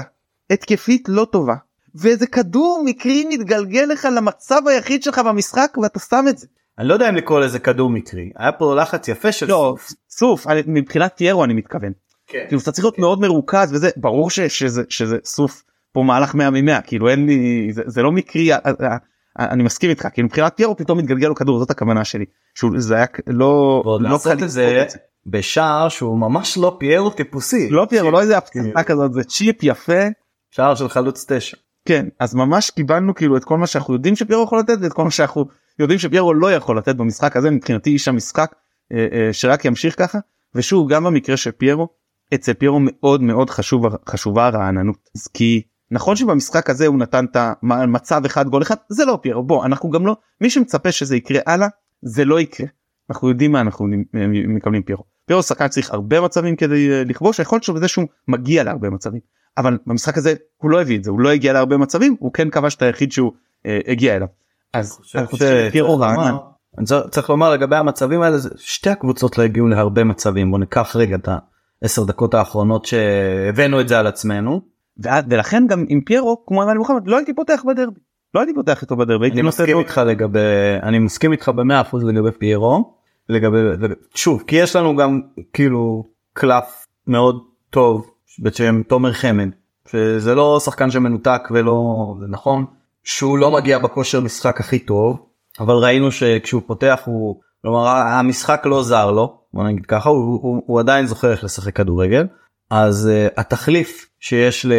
התקפית לא טובה ואיזה כדור מקרי מתגלגל לך למצב היחיד שלך במשחק ואתה שם את זה. אני לא יודע אם לקרוא לזה כדור מקרי היה פה לחץ יפה של לא, סוף. סוף מבחינת פיירו אני מתכוון. כן. כאילו אתה צריך להיות כן. מאוד מרוכז וזה ברור ש, שזה שזה סוף פה מהלך 100 מ-100 כאילו אין לי זה, זה לא מקרי אה, אה, אני מסכים איתך כאילו מבחינת פיירו פתאום מתגלגל לו כדור זאת הכוונה שלי שהוא זה היה לא לא לעשות את זה בשער שהוא ממש לא פיירו טיפוסי לא פיירו לא איזה הפצצה כאילו. כזאת זה צ'יפ יפה שער של חלוץ תשע כן אז ממש קיבלנו כאילו את כל מה שאנחנו יודעים שפיירו יכול לתת ואת כל מה שאנחנו יודעים שפיירו לא יכול לתת במשחק הזה מבחינתי איש המשחק אה, אה, שרק ימשיך ככה. ושוב גם במקרה של פיירו אצל פיירו מאוד מאוד חשוב חשובה הרעננות. כי נכון שבמשחק הזה הוא נתן את המצב אחד גול אחד זה לא פיירו. בוא אנחנו גם לא מי שמצפה שזה יקרה הלאה זה לא יקרה. אנחנו יודעים מה אנחנו מקבלים פיירו. פיירו שחקן צריך הרבה מצבים כדי אה, לכבוש שלו בזה שהוא מגיע להרבה מצבים. אבל במשחק הזה הוא לא הביא את זה הוא לא הגיע להרבה מצבים הוא כן כבש את היחיד שהוא אה, הגיע אליו. אז אני צריך לומר לגבי המצבים האלה שתי הקבוצות לא הגיעו להרבה מצבים. בוא ניקח רגע את העשר דקות האחרונות שהבאנו את זה על עצמנו. ולכן גם עם פיירו כמו אמרנו מוחמד לא הייתי פותח בדרבי. לא הייתי פותח איתו בדרבי אני מסכים איתך לגבי אני מסכים איתך במאה אחוז לגבי פיירו. לגבי שוב כי יש לנו גם כאילו קלף מאוד טוב בשם תומר חמד שזה לא שחקן שמנותק ולא זה נכון שהוא לא מגיע בכושר משחק הכי טוב אבל ראינו שכשהוא פותח הוא כלומר המשחק לא זר לו בוא נגיד ככה הוא, הוא, הוא עדיין זוכר איך לשחק כדורגל אז uh, התחליף שיש ל,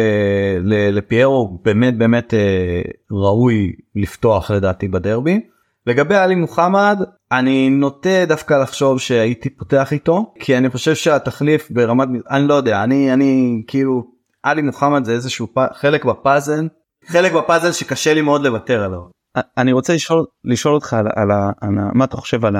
ל, לפיירו באמת באמת uh, ראוי לפתוח לדעתי בדרבי. לגבי עלי מוחמד אני נוטה דווקא לחשוב שהייתי פותח איתו כי אני חושב שהתחליף ברמת אני לא יודע אני אני כאילו עלי מוחמד זה איזשהו פ... חלק בפאזל חלק בפאזל שקשה לי מאוד לוותר עליו. אני רוצה לשאול לשאול אותך על, על, על, מה אתה חושב על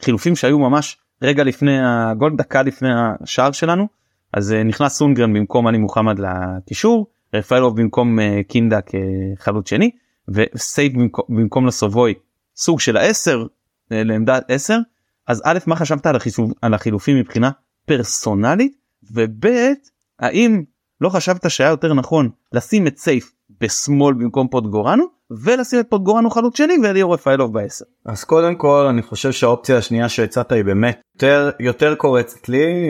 החילופים אה, שהיו ממש רגע לפני הגול דקה לפני השער שלנו? אז אה, נכנס סונגרן במקום עלי מוחמד לקישור רפאלוב במקום אה, קינדה כחלוץ שני וסייד במקום, במקום לסובוי סוג של העשר לעמדת 10 אז א' מה חשבת על, החישוב, על החילופים מבחינה פרסונלית? וב' האם לא חשבת שהיה יותר נכון לשים את סייף בשמאל במקום פוטגורנו ולשים את פוטגורנו חלוץ שני ואליאור רפאלוב בעשר. אז קודם כל אני חושב שהאופציה השנייה שהצעת היא באמת יותר יותר קורצת לי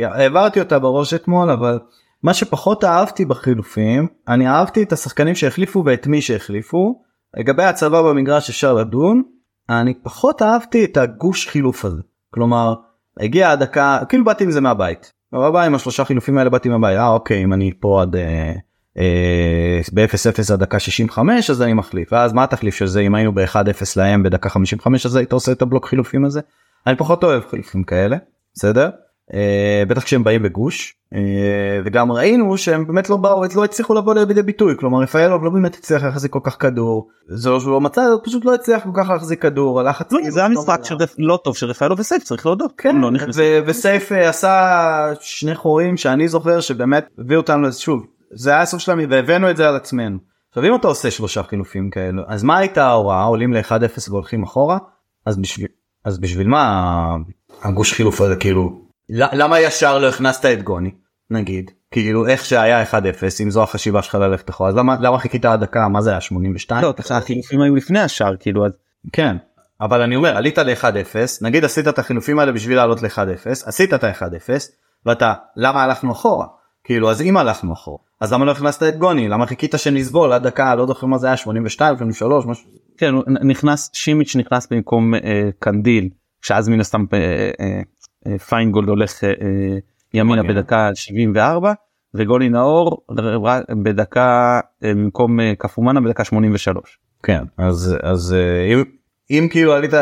אה, העברתי אותה בראש אתמול אבל מה שפחות אהבתי בחילופים אני אהבתי את השחקנים שהחליפו ואת מי שהחליפו. לגבי הצבא במגרש אפשר לדון אני פחות אהבתי את הגוש חילוף הזה. כלומר הגיעה הדקה כאילו באתי עם זה מהבית בבית עם השלושה חילופים האלה באתי מהבית. אה אוקיי אם אני פה עד אה, אה, ב-0-0 עד דקה 65 אז אני מחליף. ואז מה התחליף של זה? אם היינו ב-1-0 להם בדקה 55 אז היית עושה את הבלוק חילופים הזה? אני פחות אוהב חילופים כאלה בסדר בטח כשהם באים בגוש אה, וגם ראינו שהם באמת לא באו לא הצליחו לבוא לידי ביטוי כלומר רפאלוב לא באמת הצליח להחזיק כל כך כדור זה לא שהוא מצא פשוט לא הצליח כל כך להחזיק כדור הלחץ לא, זה המשחק לא טוב של רפאלוב וסייף צריך להודות כן לא וסייף אה, עשה שני חורים שאני זוכר שבאמת הביא אותנו שוב זה היה הסוף שלנו והבאנו את זה על עצמנו. עכשיו אם אתה עושה שלושה חילופים כאלו אז מה הייתה ההוראה? עולים ל-1-0 והולכים אחורה? אז בשביל אז בשביל מה הגוש חילוף הזה כאילו למה ישר לא הכנסת את גוני נגיד? כאילו איך שהיה 1-0 אם זו החשיבה שלך ללכת אחורה אז למה למה חיכית עד דקה? מה זה היה 82 לא החילופים היו לפני השאר כאילו אז כן אבל אני אומר עלית ל-1-0 נגיד עשית את החילופים האלה בשביל לעלות ל-1-0 עשית את ה-1-0 ואתה למה הלכנו אחורה? כאילו אז אם הלכנו אחורה אז למה לא הכנסת את גוני? למה חיכית שנסבול עד דקה? לא זוכר מה זה היה 82 83 משהו. כן נכנס שימיץ' נכנס במקום אה, קנדיל שאז מן הסתם אה, אה, אה, פיינגולד הולך אה, אה, ימינה. בדקה 74 וגולי נאור בדקה אה, במקום אה, קפומנה בדקה 83. כן אז אז אה, אם אם כאילו עלית 1-0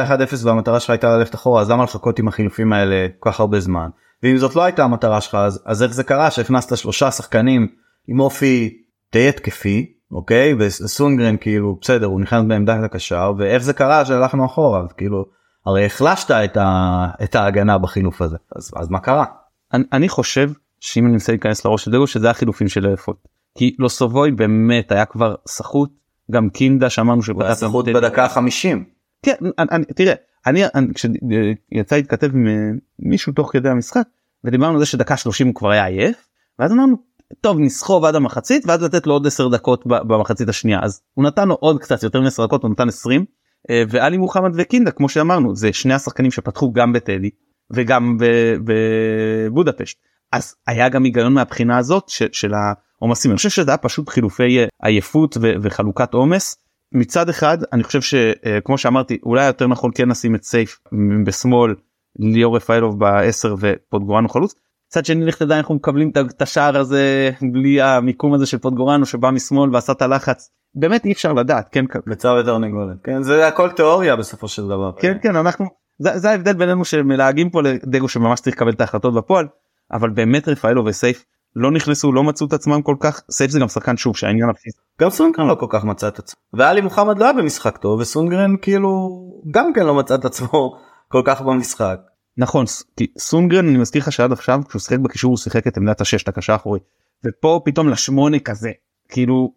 והמטרה שלך הייתה ללכת אחורה אז למה לחכות עם החילופים האלה כל כך הרבה זמן ואם זאת לא הייתה המטרה שלך אז, אז איך זה קרה שהכנסת שלושה שחקנים עם אופי די התקפי אוקיי וסונגרן כאילו בסדר הוא נכנס בעמדת הקשר ואיך זה קרה שהלכנו אחורה כאילו הרי החלשת את, ה, את ההגנה בחילוף הזה אז, אז מה קרה. אני, אני חושב שאם אני מנסה להיכנס לראש של דגו שזה החילופים של אלפות כי לוסובוי באמת היה כבר סחוט גם קינדה שאמרנו שהוא זכות במוטט- בדקה 50. כן אני, אני, תראה אני, אני כשיצא להתכתב עם אה, מישהו תוך כדי המשחק ודיברנו על זה שדקה 30 הוא כבר היה עייף ואז אמרנו טוב נסחוב עד המחצית ואז לתת לו עוד 10 דקות במחצית השנייה אז הוא נתן לו עוד קצת יותר מ-10 דקות הוא נתן 20 אה, ואלי מוחמד וקינדה כמו שאמרנו זה שני השחקנים שפתחו גם בטדי וגם בבודפשט. אז היה גם היגיון מהבחינה הזאת ש- של העומסים. אני חושב שזה היה פשוט חילופי אה, עייפות ו- וחלוקת עומס. מצד אחד אני חושב שכמו שאמרתי אולי יותר נכון כן לשים את סייף בשמאל ליאור רפאלוב בעשר ופוטגורנו חלוץ. מצד שני לך תדע אנחנו מקבלים את השער הזה בלי המיקום הזה של פוטגורנו שבא משמאל ועשה את הלחץ באמת אי אפשר לדעת כן ביצה ותרנגולת כן זה הכל תיאוריה בסופו של דבר. כן כן אנחנו זה, זה ההבדל בינינו שמלהגים פה לדגו שממש צריך לקבל את ההחלטות בפועל אבל באמת רפאלוב וסייף לא נכנסו לא מצאו את עצמם כל כך סייף זה גם שחקן שוב שהעניין הפיזי גם סונגרן לא כל כך מצא את עצמו ואלי מוחמד לא היה במשחק טוב וסונגרן כאילו גם כן לא מצא את עצמו כל כך במשחק. נכון כי סונגרן אני מזכיר לך שעד עכשיו כשהוא שיחק בקישור הוא שיחק את עמדת השש את הקשר האחורי ופה פתאום לשמונה כזה כאילו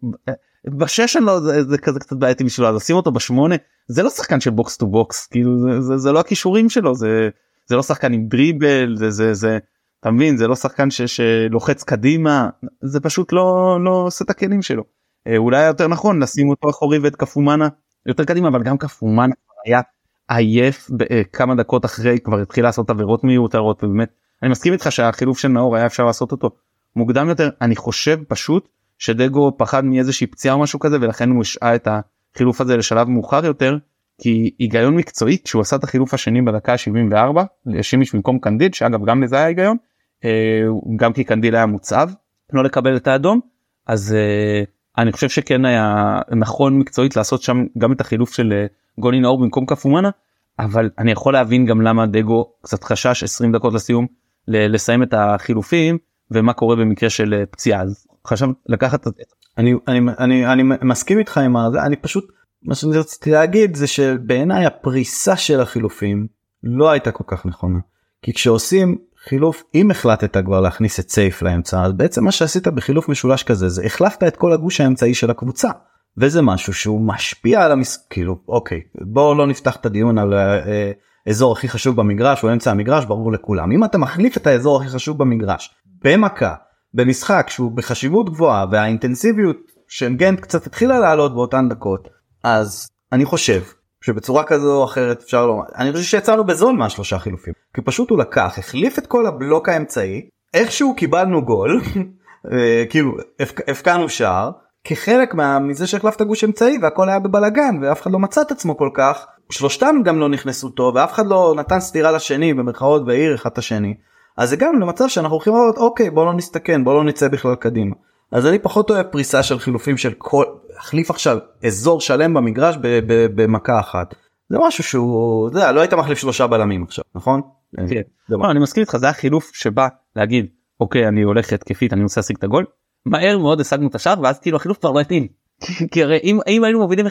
בשש אני לא זה, זה כזה קצת בעייתי בשבילו אז לשים אותו בשמונה זה לא שחקן של box to box כאילו זה, זה, זה לא הכישורים שלו זה זה לא שחקן עם דריבל זה זה זה אתה מבין? זה לא שחקן ש, שלוחץ קדימה זה פשוט לא לא עושה את הכלים שלו. אה, אולי יותר נכון לשים אותו אחורי ואת קפומנה יותר קדימה אבל גם קפומנה היה עייף ב- כמה דקות אחרי כבר התחיל לעשות עבירות מיותרות ובאמת אני מסכים איתך שהחילוף של נאור היה אפשר לעשות אותו מוקדם יותר. אני חושב פשוט שדגו פחד מאיזושהי פציעה או משהו כזה ולכן הוא השעה את החילוף הזה לשלב מאוחר יותר כי היגיון מקצועי כשהוא עשה את החילוף השני בדקה ה-74 לשימיש במקום קנדיל שאגב גם לזה היה היגיון אה, גם כי קנדיל היה מוצב לא לקבל את האדום אז אה, אני חושב שכן היה נכון מקצועית לעשות שם גם את החילוף של אה, גולי נאור במקום קפומנה אבל אני יכול להבין גם למה דגו קצת חשש 20 דקות לסיום לסיים את החילופים ומה קורה במקרה של פציעה. אז חשב לקחת את אני אני אני אני מסכים איתך עם זה אני פשוט מה שאני רציתי להגיד זה שבעיניי הפריסה של החילופים לא הייתה כל כך נכונה. כי כשעושים חילוף אם החלטת כבר להכניס את סייף לאמצע אז בעצם מה שעשית בחילוף משולש כזה זה החלפת את כל הגוש האמצעי של הקבוצה. וזה משהו שהוא משפיע על המס... כאילו אוקיי בואו לא נפתח את הדיון על אה, אזור הכי חשוב במגרש הוא אמצע המגרש ברור לכולם. אם אתה מחליף את האזור הכי חשוב במגרש במכה במשחק שהוא בחשיבות גבוהה והאינטנסיביות של גנט קצת התחילה לעלות באותן דקות אז אני חושב שבצורה כזו או אחרת אפשר לומר אני חושב שיצאנו בזול מהשלושה חילופים כי פשוט הוא לקח החליף את כל הבלוק האמצעי איכשהו קיבלנו גול אה, כאילו הפק- הפקענו שער כחלק מה, מזה שהחלפת גוש אמצעי והכל היה בבלאגן ואף אחד לא מצא את עצמו כל כך שלושתם גם לא נכנסו טוב ואף אחד לא נתן סטירה לשני במרכאות והעיר אחד את השני אז זה גם למצב שאנחנו הולכים לראות אוקיי בוא לא נסתכן בוא לא נצא בכלל קדימה. אז אני פחות אוהב פריסה של חילופים של כל החליף עכשיו אזור שלם במגרש ב- ב- במכה אחת. זה משהו שהוא אתה יודע, לא היית מחליף שלושה בלמים עכשיו נכון? כן. לא, אני מסכים איתך זה היה חילוף שבא להגיד אוקיי אני הולך התקפית אני רוצה להשיג את הגול. מהר מאוד השגנו את השער ואז כאילו החילוף כבר לא התאים. כי הרי אם, היינו מובילים 1-0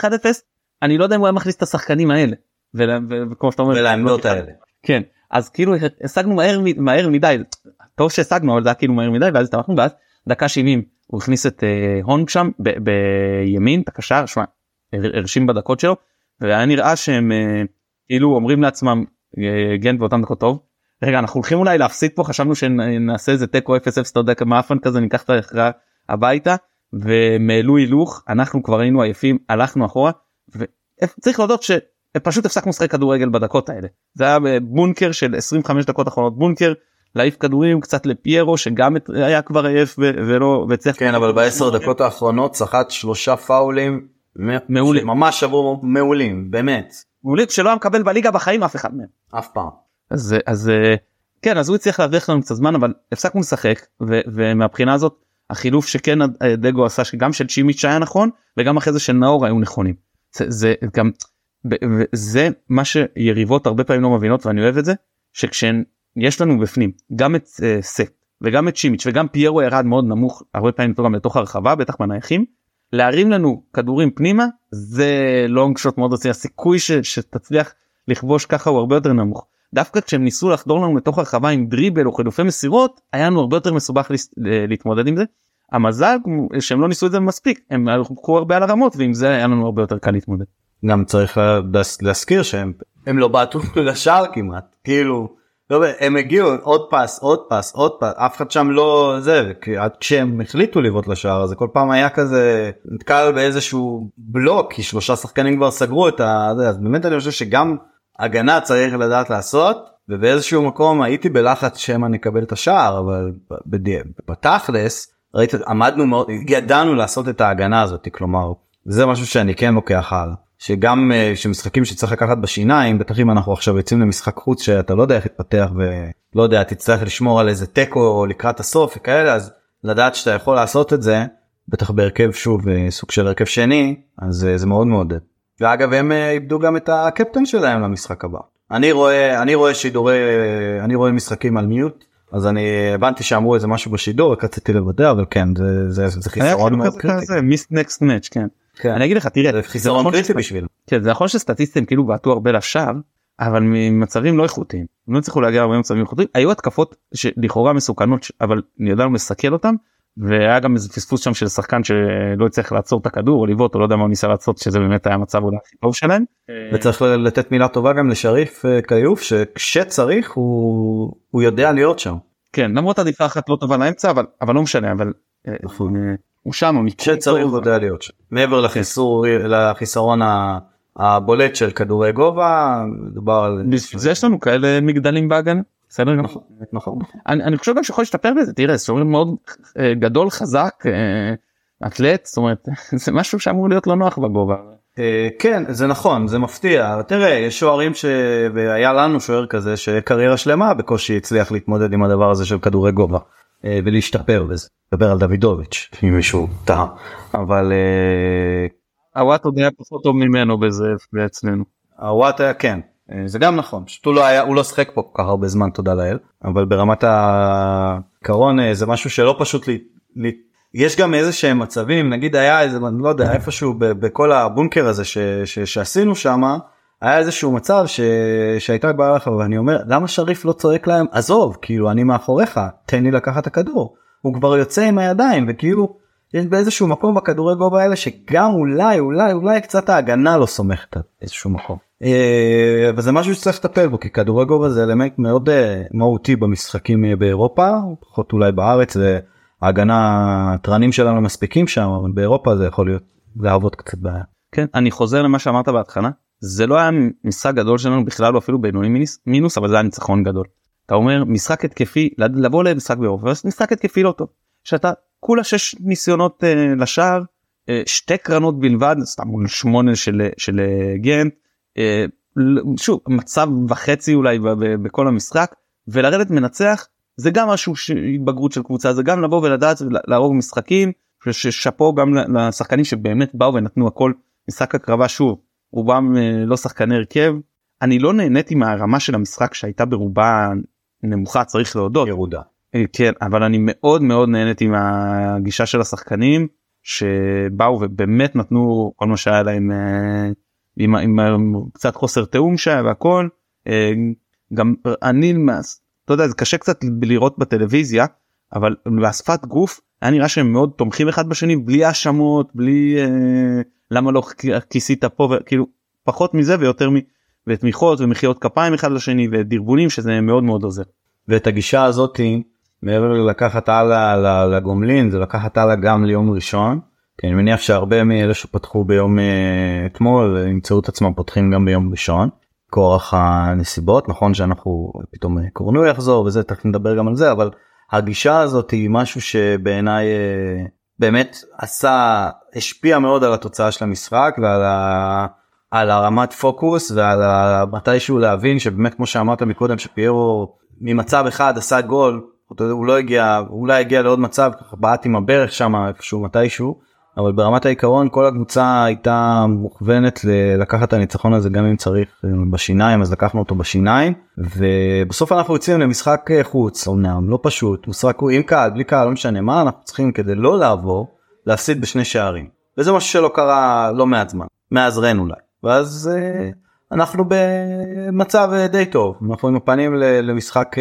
אני לא יודע אם הוא היה מכניס את השחקנים האלה. וכמו שאתה אומר ולעמדות האלה. כן כאילו השגנו מהר מהר מדי. טוב שהשגנו אבל זה היה כאילו מהר מדי ואז הסתמכנו ואז דקה 70 הוא הכניס את אה, הונג שם ב- בימין את הקשר שמע הר- הרשים בדקות שלו והיה נראה שהם אה, כאילו אומרים לעצמם אה, גן באותן דקות טוב. רגע אנחנו הולכים אולי להפסיד פה חשבנו שנעשה איזה תיקו 0-0 אתה יודע כמאפן כזה ניקח את ההכרעה הביתה והם הילוך אנחנו כבר היינו עייפים הלכנו אחורה וצריך להודות שפשוט הפסקנו לשחק כדורגל בדקות האלה. זה היה בונקר של 25 דקות אחרונות בונקר להעיף כדורים קצת לפיירו שגם היה כבר עייף ולא והצליח כן אבל בעשר דקות האחרונות סחט שלושה פאולים מעולים. ממש עברו מעולים באמת. מעולים שלא היה מקבל בליגה בחיים אף אחד מהם. אף פעם. אז אז אה, כן אז הוא הצליח להרוויח לנו קצת זמן אבל הפסקנו לשחק ומהבחינה הזאת החילוף שכן דגו עשה שגם של צ'ימיץ' היה נכון וגם אחרי זה של נאור היו נכונים. זה, זה גם זה מה שיריבות הרבה פעמים לא מבינות ואני אוהב את זה שכשהן יש לנו בפנים גם את uh, סט וגם את שימיץ' וגם פיירו ירד מאוד נמוך הרבה פעמים גם לתוך הרחבה בטח בנייחים להרים לנו כדורים פנימה זה לונג שוט מאוד רציני הסיכוי ש, שתצליח לכבוש ככה הוא הרבה יותר נמוך דווקא כשהם ניסו לחדור לנו לתוך הרחבה עם דריבל או חילופי מסירות היה לנו הרבה יותר מסובך להתמודד עם זה. המזל שהם לא ניסו את זה מספיק הם הלכו הרבה על הרמות ועם זה היה לנו הרבה יותר קל להתמודד. גם צריך להזכיר שהם הם לא בעטו לשער כמעט כאילו לא, הם הגיעו עוד פס עוד פס עוד פס אף אחד שם לא זה כשהם החליטו לבעוט לשער הזה כל פעם היה כזה נתקל באיזשהו בלוק כי שלושה שחקנים כבר סגרו את הזה אז באמת אני חושב שגם הגנה צריך לדעת לעשות ובאיזשהו מקום הייתי בלחץ שמא נקבל את השער אבל בתכלס ראית עמדנו מאוד ידענו לעשות את ההגנה הזאת כלומר זה משהו שאני כן לוקח הלאה. שגם uh, שמשחקים שצריך לקחת בשיניים בטח אם אנחנו עכשיו יוצאים למשחק חוץ שאתה לא יודע איך להתפתח ולא יודע תצטרך לשמור על איזה תיקו לקראת הסוף וכאלה אז לדעת שאתה יכול לעשות את זה בטח בהרכב שוב uh, סוג של הרכב שני אז uh, זה מאוד מעודד. ואגב הם איבדו גם את הקפטן שלהם למשחק הבא. אני רואה אני רואה שידורי אני רואה משחקים על מיוט אז אני הבנתי שאמרו איזה משהו בשידור רק רציתי לוודא אבל כן זה זה, זה חיסרון מאוד קריטי. מיסט נקסט מאץ' כן. כן. אני אגיד לך תראה זה נכון קריטי בשביל כן, זה נכון שסטטיסטים כאילו בעטו הרבה לשער אבל ממצבים לא איכותיים הם לא הצליחו להגיע הרבה מצבים איכותיים היו התקפות שלכאורה מסוכנות אבל ידענו לסכל אותם והיה גם איזה פספוס שם של שחקן שלא הצליח לעצור את הכדור או לבעוט או לא יודע מה הוא ניסה לעשות שזה באמת היה מצב אולי הכי טוב שלהם. וצריך לתת מילה טובה גם לשריף אה, כיוף שכשצריך הוא הוא יודע להיות שם. כן למרות עדיפה אחת לא טובה לאמצע אבל אבל לא משנה אבל. הוא שם כשצריך הוא יודע להיות שם. מעבר לחיסור לחיסרון הבולט של כדורי גובה מדובר על זה יש לנו כאלה מגדלים בהגנה. בסדר נכון נכון. אני, אני חושב גם שיכול להשתפר בזה. תראה זה מאוד אה, גדול חזק אה, אתלט זאת אומרת זה משהו שאמור להיות לא נוח בגובה. אה, כן זה נכון זה מפתיע. תראה יש שוערים שהיה לנו שוער כזה שקריירה שלמה בקושי הצליח להתמודד עם הדבר הזה של כדורי גובה. אה, ולהשתפר בזה. דבר על דוידוביץ' אם מישהו טעה אבל הוואט עוד היה פחות טוב ממנו בזה אצלנו. הוואט היה כן אה, זה גם נכון פשוט הוא לא היה הוא לא שחק פה כל כך הרבה זמן תודה לאל אבל ברמת העיקרון אה, זה משהו שלא פשוט לי, לי יש גם איזה שהם מצבים נגיד היה איזה לא יודע איפשהו בכל הבונקר הזה ש, ש, שעשינו שמה היה איזשהו מצב ש... שהייתה בעיה לך ואני אומר למה שריף לא צועק להם עזוב כאילו אני מאחוריך תן לי לקחת הכדור הוא כבר יוצא עם הידיים וכאילו יש באיזשהו מקום בכדורי גובה האלה שגם אולי אולי אולי קצת ההגנה לא סומכת על איזשהו מקום. אה, וזה משהו שצריך לטפל בו כי כדורי גובה זה אלמנט מאוד אה, מהותי במשחקים אה, באירופה פחות אולי בארץ וההגנה התרנים שלנו מספיקים שם אבל באירופה זה יכול להיות להוות קצת בעיה. כן אני חוזר למה שאמרת בהתחלה זה לא היה משחק גדול שלנו בכלל אפילו בינוני מינוס, מינוס אבל זה היה ניצחון גדול. אתה אומר משחק התקפי לבוא למשחק באירופה משחק התקפי לא טוב שאתה כולה שש ניסיונות uh, לשער uh, שתי קרנות בלבד סתם מול שמונה של של uh, גנט uh, שוב מצב וחצי אולי בכל המשחק ולרדת מנצח זה גם משהו שהתבגרות של קבוצה זה גם לבוא ולדעת להרוג משחקים ששאפו גם לשחקנים שבאמת באו ונתנו הכל משחק הקרבה שוב רובם uh, לא שחקני הרכב. אני לא נהניתי מהרמה של המשחק שהייתה ברובה נמוכה צריך להודות. ירודה. אה, כן אבל אני מאוד מאוד נהניתי מהגישה של השחקנים שבאו ובאמת נתנו כל מה שהיה להם אה, עם, עם, עם קצת חוסר תיאום שהיה והכל. אה, גם אני אתה יודע זה קשה קצת לראות בטלוויזיה אבל בשפת גוף היה נראה שהם מאוד תומכים אחד בשני בלי האשמות בלי אה, למה לא כיסית פה וכאילו פחות מזה ויותר מ... ותמיכות ומחיאות כפיים אחד לשני ודרבונים שזה מאוד מאוד עוזר. ואת הגישה הזאתי מעבר ללקחת הלאה לגומלין זה לקחת הלאה גם ליום ראשון. כי אני מניח שהרבה מאלה שפתחו ביום אה, אתמול ימצאו את עצמם פותחים גם ביום ראשון. כורח הנסיבות נכון שאנחנו פתאום אה, קורנו יחזור וזה תכף נדבר גם על זה אבל הגישה הזאת היא משהו שבעיניי אה, באמת עשה השפיע מאוד על התוצאה של המשחק ועל ה... על הרמת פוקוס ועל מתישהו להבין שבאמת כמו שאמרת מקודם שפיירו ממצב אחד עשה גול הוא לא הגיע אולי הגיע לעוד מצב בעט עם הברך שם איפשהו מתישהו אבל ברמת העיקרון כל הקבוצה הייתה מוכוונת לקחת את הניצחון הזה גם אם צריך אה, בשיניים אז לקחנו אותו בשיניים. ובסוף אנחנו יוצאים למשחק אה, חוץ אמנם לא פשוט משחק עם קהל בלי קהל לא משנה מה אנחנו צריכים כדי לא לעבור להפסיד בשני שערים. וזה משהו שלא קרה לא מעט זמן מאז רן אולי. ואז אה, אנחנו במצב די טוב. אנחנו עם הפנים למשחק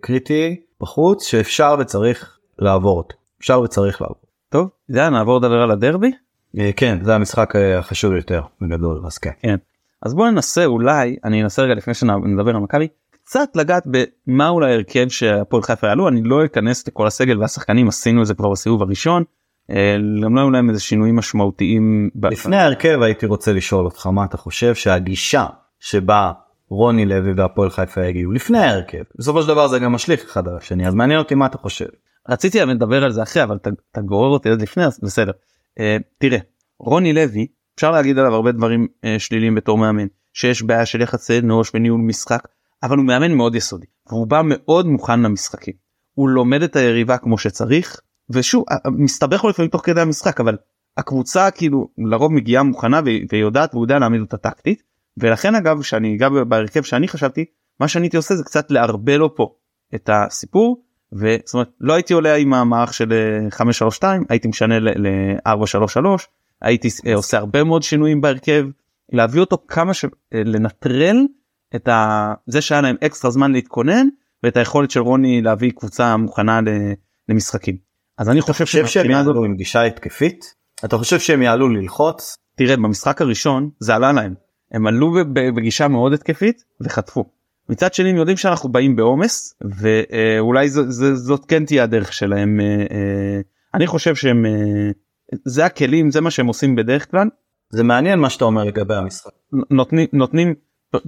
קריטי בחוץ שאפשר וצריך לעבור אותו. אפשר וצריך לעבור. טוב זה נעבור לדבר על הדרבי אה, כן זה המשחק אה, החשוב יותר בגדול אז כן. כן. אז בוא ננסה אולי אני אנסה רגע לפני שנדבר על מכבי קצת לגעת במה אולי ההרכב שהפועל חיפה יעלו אני לא אכנס לכל הסגל והשחקנים עשינו את זה כבר בסיבוב הראשון. אה, גם לא היו להם איזה שינויים משמעותיים. לפני ההרכב הייתי רוצה לשאול אותך מה אתה חושב שהגישה שבה רוני לוי והפועל חיפה יגיעו לפני ההרכב בסופו של דבר זה גם משליך אחד על השני אז מעניין אותי מה אתה חושב. רציתי לדבר על זה אחרי אבל אתה גורר אותי עד לפני אז בסדר. Uh, תראה רוני לוי אפשר להגיד עליו הרבה דברים uh, שליליים בתור מאמן שיש בעיה של יחסי אנוש וניהול משחק אבל הוא מאמן מאוד יסודי והוא בא מאוד מוכן למשחקים. הוא לומד את היריבה כמו שצריך ושוב אה, מסתבך לפעמים תוך כדי המשחק אבל הקבוצה כאילו לרוב מגיעה מוכנה ויודעת והוא יודע להעמיד אותה טקטית ולכן אגב שאני אגע בהרכב שאני חשבתי מה שאני הייתי עושה זה קצת לערבל לו פה את הסיפור וזאת אומרת לא הייתי עולה עם המערך של 532 אה, הייתי משנה ל-433 הייתי אה, עושה הרבה מאוד שינויים בהרכב להביא אותו כמה ש... אה, לנטרל את ה... זה שהיה להם אקסטרה זמן להתכונן ואת היכולת של רוני להביא קבוצה מוכנה למשחקים. אז אני חושב חושב שהם יעלו עם גישה התקפית? אתה חושב שהם יעלו ללחוץ? תראה במשחק הראשון זה עלה להם הם עלו בגישה מאוד התקפית וחטפו. מצד שני הם יודעים שאנחנו באים בעומס ואולי ז, ז, זאת כן תהיה הדרך שלהם אה, אה, אני חושב שהם אה, זה הכלים זה מה שהם עושים בדרך כלל. זה מעניין מה שאתה אומר לגבי המשחק. נותנים נותנים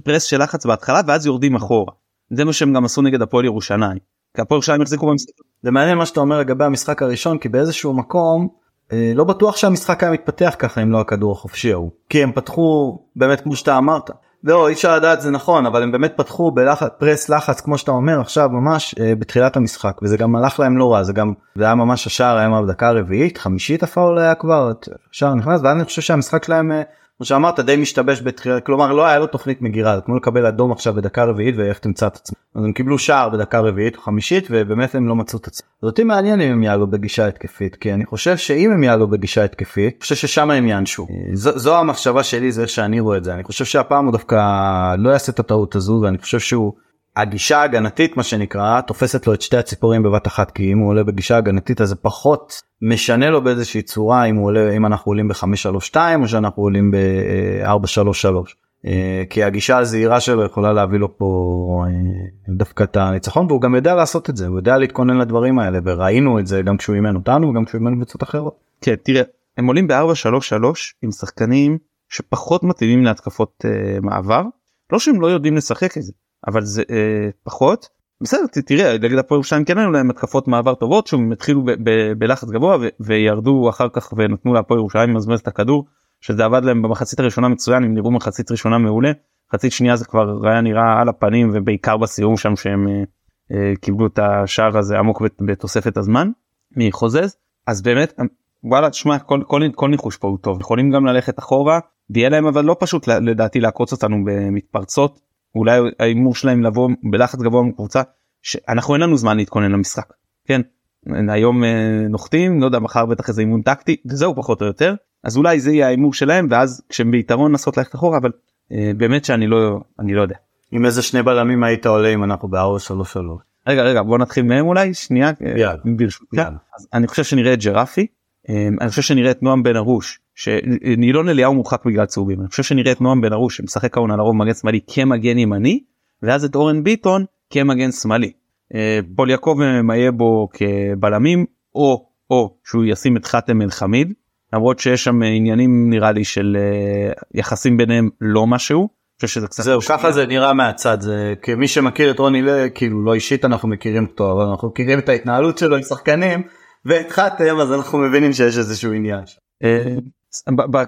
פרס של לחץ בהתחלה ואז יורדים אחורה. זה מה שהם גם עשו נגד הפועל ירושלים. כי הפועל ירושלים החזיקו במשחק. זה מעניין מה שאתה אומר לגבי המשחק הראשון כי באיזשהו מקום לא בטוח שהמשחק היה מתפתח ככה אם לא הכדור החופשי ההוא כי הם פתחו באמת כמו שאתה אמרת לא אי אפשר לדעת זה נכון אבל הם באמת פתחו בלחץ פרס לחץ כמו שאתה אומר עכשיו ממש אה, בתחילת המשחק וזה גם הלך להם לא רע זה גם זה היה ממש השער היה בדקה הרביעית חמישית הפאול היה כבר השער נכנס ואני חושב שהמשחק שלהם אה, כמו שאמרת די משתבש בתחילה כלומר לא היה לו תוכנית מגירה זה כמו לקבל אדום עכשיו בדקה רביעית ואיך תמצא את עצמם אז הם קיבלו שער בדקה רביעית או חמישית ובאמת הם לא מצאו את עצמם. אז אותי מעניין אם הם יעלו בגישה התקפית כי אני חושב שאם הם יעלו בגישה התקפית אני חושב ששם הם יענשו. זו, זו המחשבה שלי זה שאני רואה את זה. אני חושב שהפעם הוא דווקא לא יעשה את הטעות הזו ואני חושב שהוא הגישה ההגנתית מה שנקרא תופסת לו את שתי הציפורים בבת אחת כי אם הוא עולה בגישה הגנתית אז זה פחות משנה לו באיזושהי צורה אם הוא עולה אם אנחנו עולים ב-532 או שאנחנו עולים ב-433 אה, כי הגישה הזהירה שלו יכולה להביא לו פה אה, דווקא את הניצחון והוא גם יודע לעשות את זה הוא יודע להתכונן לדברים האלה וראינו את זה גם כשהוא אימן אותנו וגם כשהוא אימן קבוצות אחרות. כן תראה הם עולים ב-433 עם שחקנים שפחות מתאימים להתקפות uh, מעבר לא שהם לא יודעים לשחק את זה אבל זה אה, פחות. בסדר תראה נגד הפועל ירושלים כן היו להם התקפות מעבר טובות שהם התחילו בלחץ גבוה וירדו אחר כך ונתנו להפועל ירושלים למזמז את הכדור שזה עבד להם במחצית הראשונה מצוין הם נראו מחצית ראשונה מעולה. מחצית שנייה זה כבר היה נראה על הפנים ובעיקר בסיום שם שהם אה, אה, קיבלו את השער הזה עמוק בתוספת הזמן מחוזז. אז באמת וואלה תשמע כל, כל, כל ניחוש פה הוא טוב. יכולים גם ללכת אחורה. ויהיה להם אבל לא פשוט לדעתי לעקוץ אותנו במתפרצות אולי ההימור שלהם לבוא בלחץ גבוה מקבוצה שאנחנו אין לנו זמן להתכונן למשחק כן היום אה, נוחתים לא יודע מחר בטח איזה אימון טקטי וזהו פחות או יותר אז אולי זה יהיה ההימור שלהם ואז כשהם ביתרון לנסות ללכת אחורה אבל אה, באמת שאני לא אני לא יודע. עם איזה שני בלמים היית עולה אם אנחנו בארבע שלוש שלוש. רגע רגע בוא נתחיל מהם אולי שנייה יאללה. ברשותך. אז אני חושב שנראה את ג'רפי אה, אני חושב שנראה את נועם בן ארוש שנילון אליהו מורחק בגלל צהובים אני חושב שנראה את נועם בן ארוש שמשחק העונה לרוב מגן שמאלי כמגן ימני ואז את אורן ביטון כמגן שמאלי. אה, פול יעקב מהיה בו כבלמים או או שהוא ישים את חאתם אל חמיד למרות שיש שם עניינים נראה לי של אה, יחסים ביניהם לא משהו שזה קצת זהו. ככה זה נראה מהצד זה כמי שמכיר את רוני לוי כאילו לא אישית אנחנו מכירים אותו אבל אנחנו מכירים את ההתנהלות שלו עם שחקנים ואת חתם אז אנחנו מבינים שיש איזשהו עניין.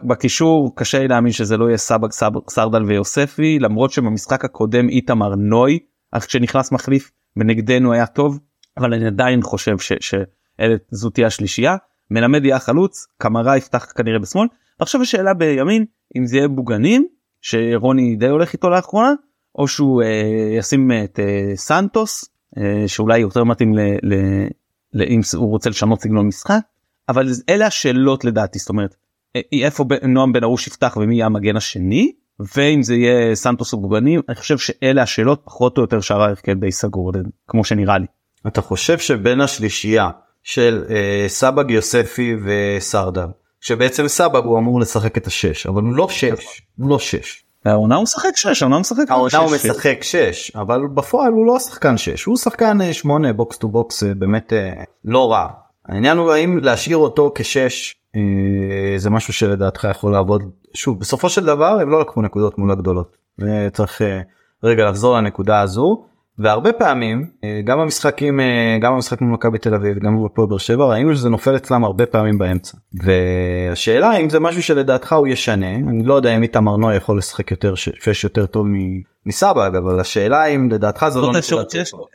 בקישור קשה לי להאמין שזה לא יהיה סבג סרדל ויוספי למרות שבמשחק הקודם איתמר נוי אז כשנכנס מחליף ונגדנו היה טוב אבל אני עדיין חושב שזו תהיה השלישייה. מלמד יהיה החלוץ קמרה יפתח כנראה בשמאל. ועכשיו השאלה בימין אם זה יהיה בוגנים שרוני די הולך איתו לאחרונה או שהוא אה, ישים את אה, סנטוס אה, שאולי יותר מתאים ל, ל, ל, אם הוא רוצה לשנות סגנון משחק. אבל אלה השאלות לדעתי זאת אומרת איפה נועם בן ארוש יפתח ומי יהיה המגן השני ואם זה יהיה סנטוס או בוגנים אני חושב שאלה השאלות פחות או יותר שער ההרכב די סגור כמו שנראה לי. אתה חושב שבין השלישייה של אה, סבג יוספי וסרדל שבעצם סבג הוא אמור לשחק את השש אבל הוא לא שש הוא לא שש. העונה הוא משחק שש העונה הוא משחק העונה הוא שש. משחק 6 אבל בפועל הוא לא שחקן 6 הוא שחקן 8 box to box באמת אה, לא רע. העניין הוא האם להשאיר אותו כשש אה, זה משהו שלדעתך יכול לעבוד. שוב בסופו של דבר הם לא לקחו נקודות מול הגדולות וצריך אה, רגע לחזור לנקודה הזו והרבה פעמים אה, גם המשחקים אה, גם המשחק מול מכבי תל אביב גם מול הפועל באר שבע ראינו שזה נופל אצלם הרבה פעמים באמצע. והשאלה אם זה משהו שלדעתך הוא ישנה אני לא יודע אם איתמר נוי יכול לשחק יותר ש- שש יותר טוב מ- מסבג אבל השאלה אם לדעתך זה לא האפשרות שיש לו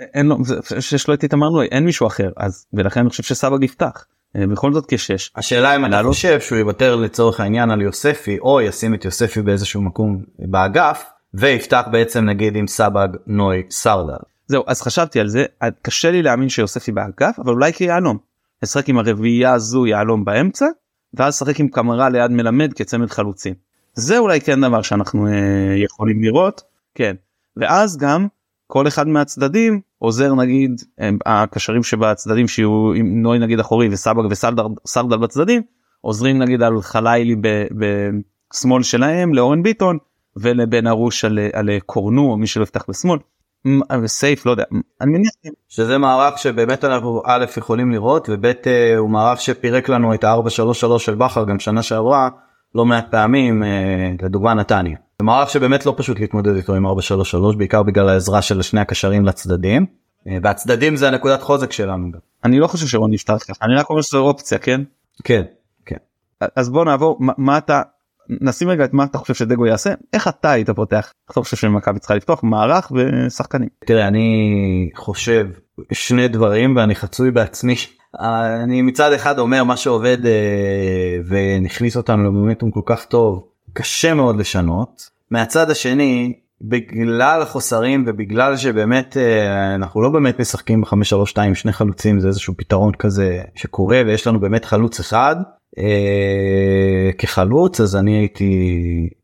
שיש את איתמר נוי אין מישהו אחר אז ולכן אני חושב שסבג יפתח. אה, בכל זאת כשש השאלה אם אתה לעלות. חושב שהוא יוותר לצורך העניין על יוספי או ישים את יוספי באיזשהו מקום באגף ויפתח בעצם נגיד עם סבג נוי סרדל. זהו אז חשבתי על זה אה, קשה לי להאמין שיוספי באגף אבל אולי כיהלום. לשחק עם הרביעייה הזו יהלום באמצע ואז לשחק עם קמרה ליד מלמד כצמד חלוצים. זה אולי כן דבר שאנחנו אה, יכולים לראות כן ואז גם כל אחד מהצדדים עוזר נגיד אה, הקשרים שבצדדים שיהיו עם נוי נגיד אחורי וסבג וסרדל בצדדים עוזרים נגיד על חלילי ב- בשמאל שלהם לאורן ביטון ולבן ארוש על, על קורנו או מי שלא יפתח בשמאל. מ- סייף לא יודע אני מניח שזה מערך שבאמת אנחנו א' יכולים לראות וב' אה, הוא מערך שפירק לנו את ה-433 של בכר גם שנה שעברה לא מעט פעמים אה, לדוגמה נתניה. זה מערך שבאמת לא פשוט להתמודד איתו עם 433 בעיקר בגלל העזרה של שני הקשרים לצדדים. אה, והצדדים זה הנקודת חוזק שלנו. אני לא חושב שרון יפתח ככה אני רק אומר שזו אופציה כן? כן כן. אז בוא נעבור מה, מה אתה נשים רגע את מה אתה חושב שדגו יעשה איך אתה היית פותח? אתה חושב שמכבי צריכה לפתוח מערך ושחקנים? תראה אני חושב שני דברים ואני חצוי בעצמי. אני מצד אחד אומר מה שעובד אה, ונכניס אותנו למומנטום כל כך טוב קשה מאוד לשנות. מהצד השני בגלל החוסרים ובגלל שבאמת אה, אנחנו לא באמת משחקים ב-532 עם שני חלוצים זה איזשהו פתרון כזה שקורה ויש לנו באמת חלוץ אחד אה, כחלוץ אז אני הייתי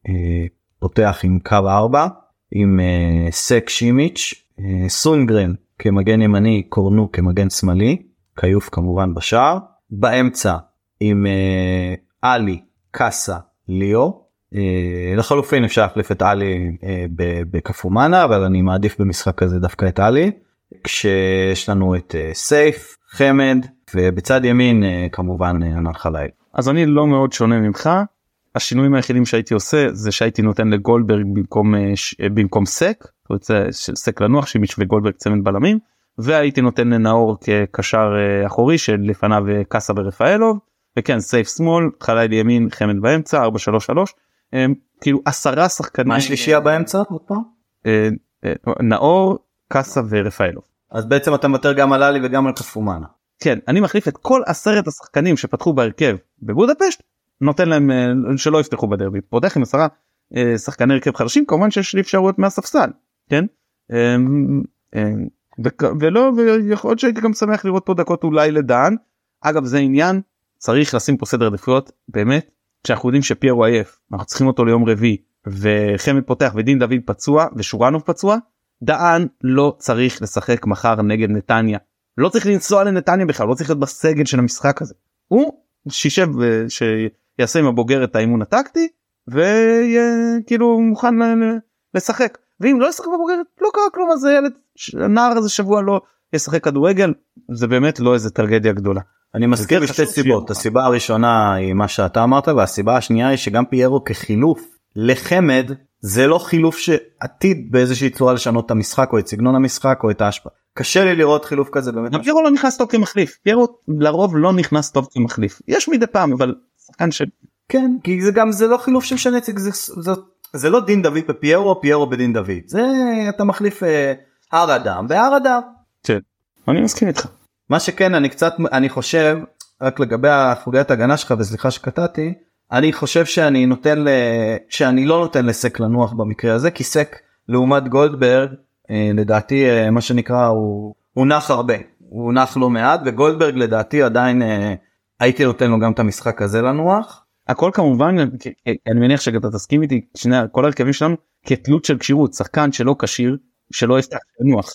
אה, פותח עם קו 4 עם אה, סק שימיץ' אה, סונגרן כמגן ימני קורנו כמגן שמאלי כיוף כמובן בשער באמצע עם אה, עלי קאסה ליאו אה, לחלופין אפשר להחליף את עלי אה, בקפומאנה אבל אני מעדיף במשחק הזה דווקא את עלי כשיש לנו את אה, סייף חמד ובצד ימין אה, כמובן אה, ענן חליל. אז אני לא מאוד שונה ממך השינויים היחידים שהייתי עושה זה שהייתי נותן לגולדברג במקום אה, אה, במקום סק סק לנוח שמיץ' וגולדברג צמד בלמים והייתי נותן לנאור כקשר אה, אחורי שלפניו אה, קאסה ורפאלוב וכן סייף שמאל חליל ימין חמד באמצע 433 אה, כאילו עשרה שחקנים מה השלישייה באמצע עוד פעם? אה, אה, נאור קאסה ורפאלוב. אז בעצם אתה מוותר גם על עלי וגם על קפומאנה. כן אני מחליף את כל עשרת השחקנים שפתחו בהרכב בבודפשט נותן להם אה, שלא יפתחו בדרבי פותח עם עשרה אה, שחקני הרכב חדשים כמובן שיש לי אפשרויות מהספסל כן אה, אה, וכ- ולא ויכול להיות שהייתי גם שמח לראות פה דקות אולי לדן אגב זה עניין צריך לשים פה סדר עדיפויות באמת כשאנחנו יודעים שפיירו עייף אנחנו צריכים אותו ליום רביעי וחמד פותח ודין דוד פצוע ושורנוב פצוע דהן לא צריך לשחק מחר נגד נתניה. לא צריך לנסוע לנתניה בכלל לא צריך להיות בסגל של המשחק הזה. הוא שישב אה, שיעשה עם הבוגר את האימון הטקטי ויהיה כאילו מוכן לשחק. ואם לא ישחק בבוגרת לא קרה כלום אז הילד הנער הזה שבוע לא ישחק כדורגל זה באמת לא איזה טרגדיה גדולה. אני מזכיר חשוב סיבות הסיבה הראשונה היא מה שאתה אמרת והסיבה השנייה היא שגם פיירו כחילוף לחמד זה לא חילוף שעתיד באיזושהי צורה לשנות את המשחק או את סגנון המשחק או את ההשפעה. קשה לי לראות חילוף כזה באמת. פיירו לא נכנס טוב כמחליף פיירו לרוב לא נכנס טוב כמחליף יש מדי פעם אבל שחקן של כן כי זה גם זה לא חילוף שני זה, זה, זה, זה לא דין דוד בפיירו פיירו בדין דוד זה אתה מחליף אה, הר אדם והר אדם. כן. אני מסכים איתך. מה שכן אני קצת אני חושב רק לגבי החוליית הגנה שלך וסליחה שקטעתי אני חושב שאני נותן ל... שאני לא נותן לסק לנוח במקרה הזה כי סק לעומת גולדברג אה, לדעתי אה, מה שנקרא הוא, הוא נח הרבה הוא נח לא מעט וגולדברג לדעתי עדיין אה, הייתי נותן לו גם את המשחק הזה לנוח. הכל כמובן אני מניח שאתה תסכים איתי שני כל הרכבים שלנו כתלות של כשירות שחקן שלא כשיר שלא יפתח לנוח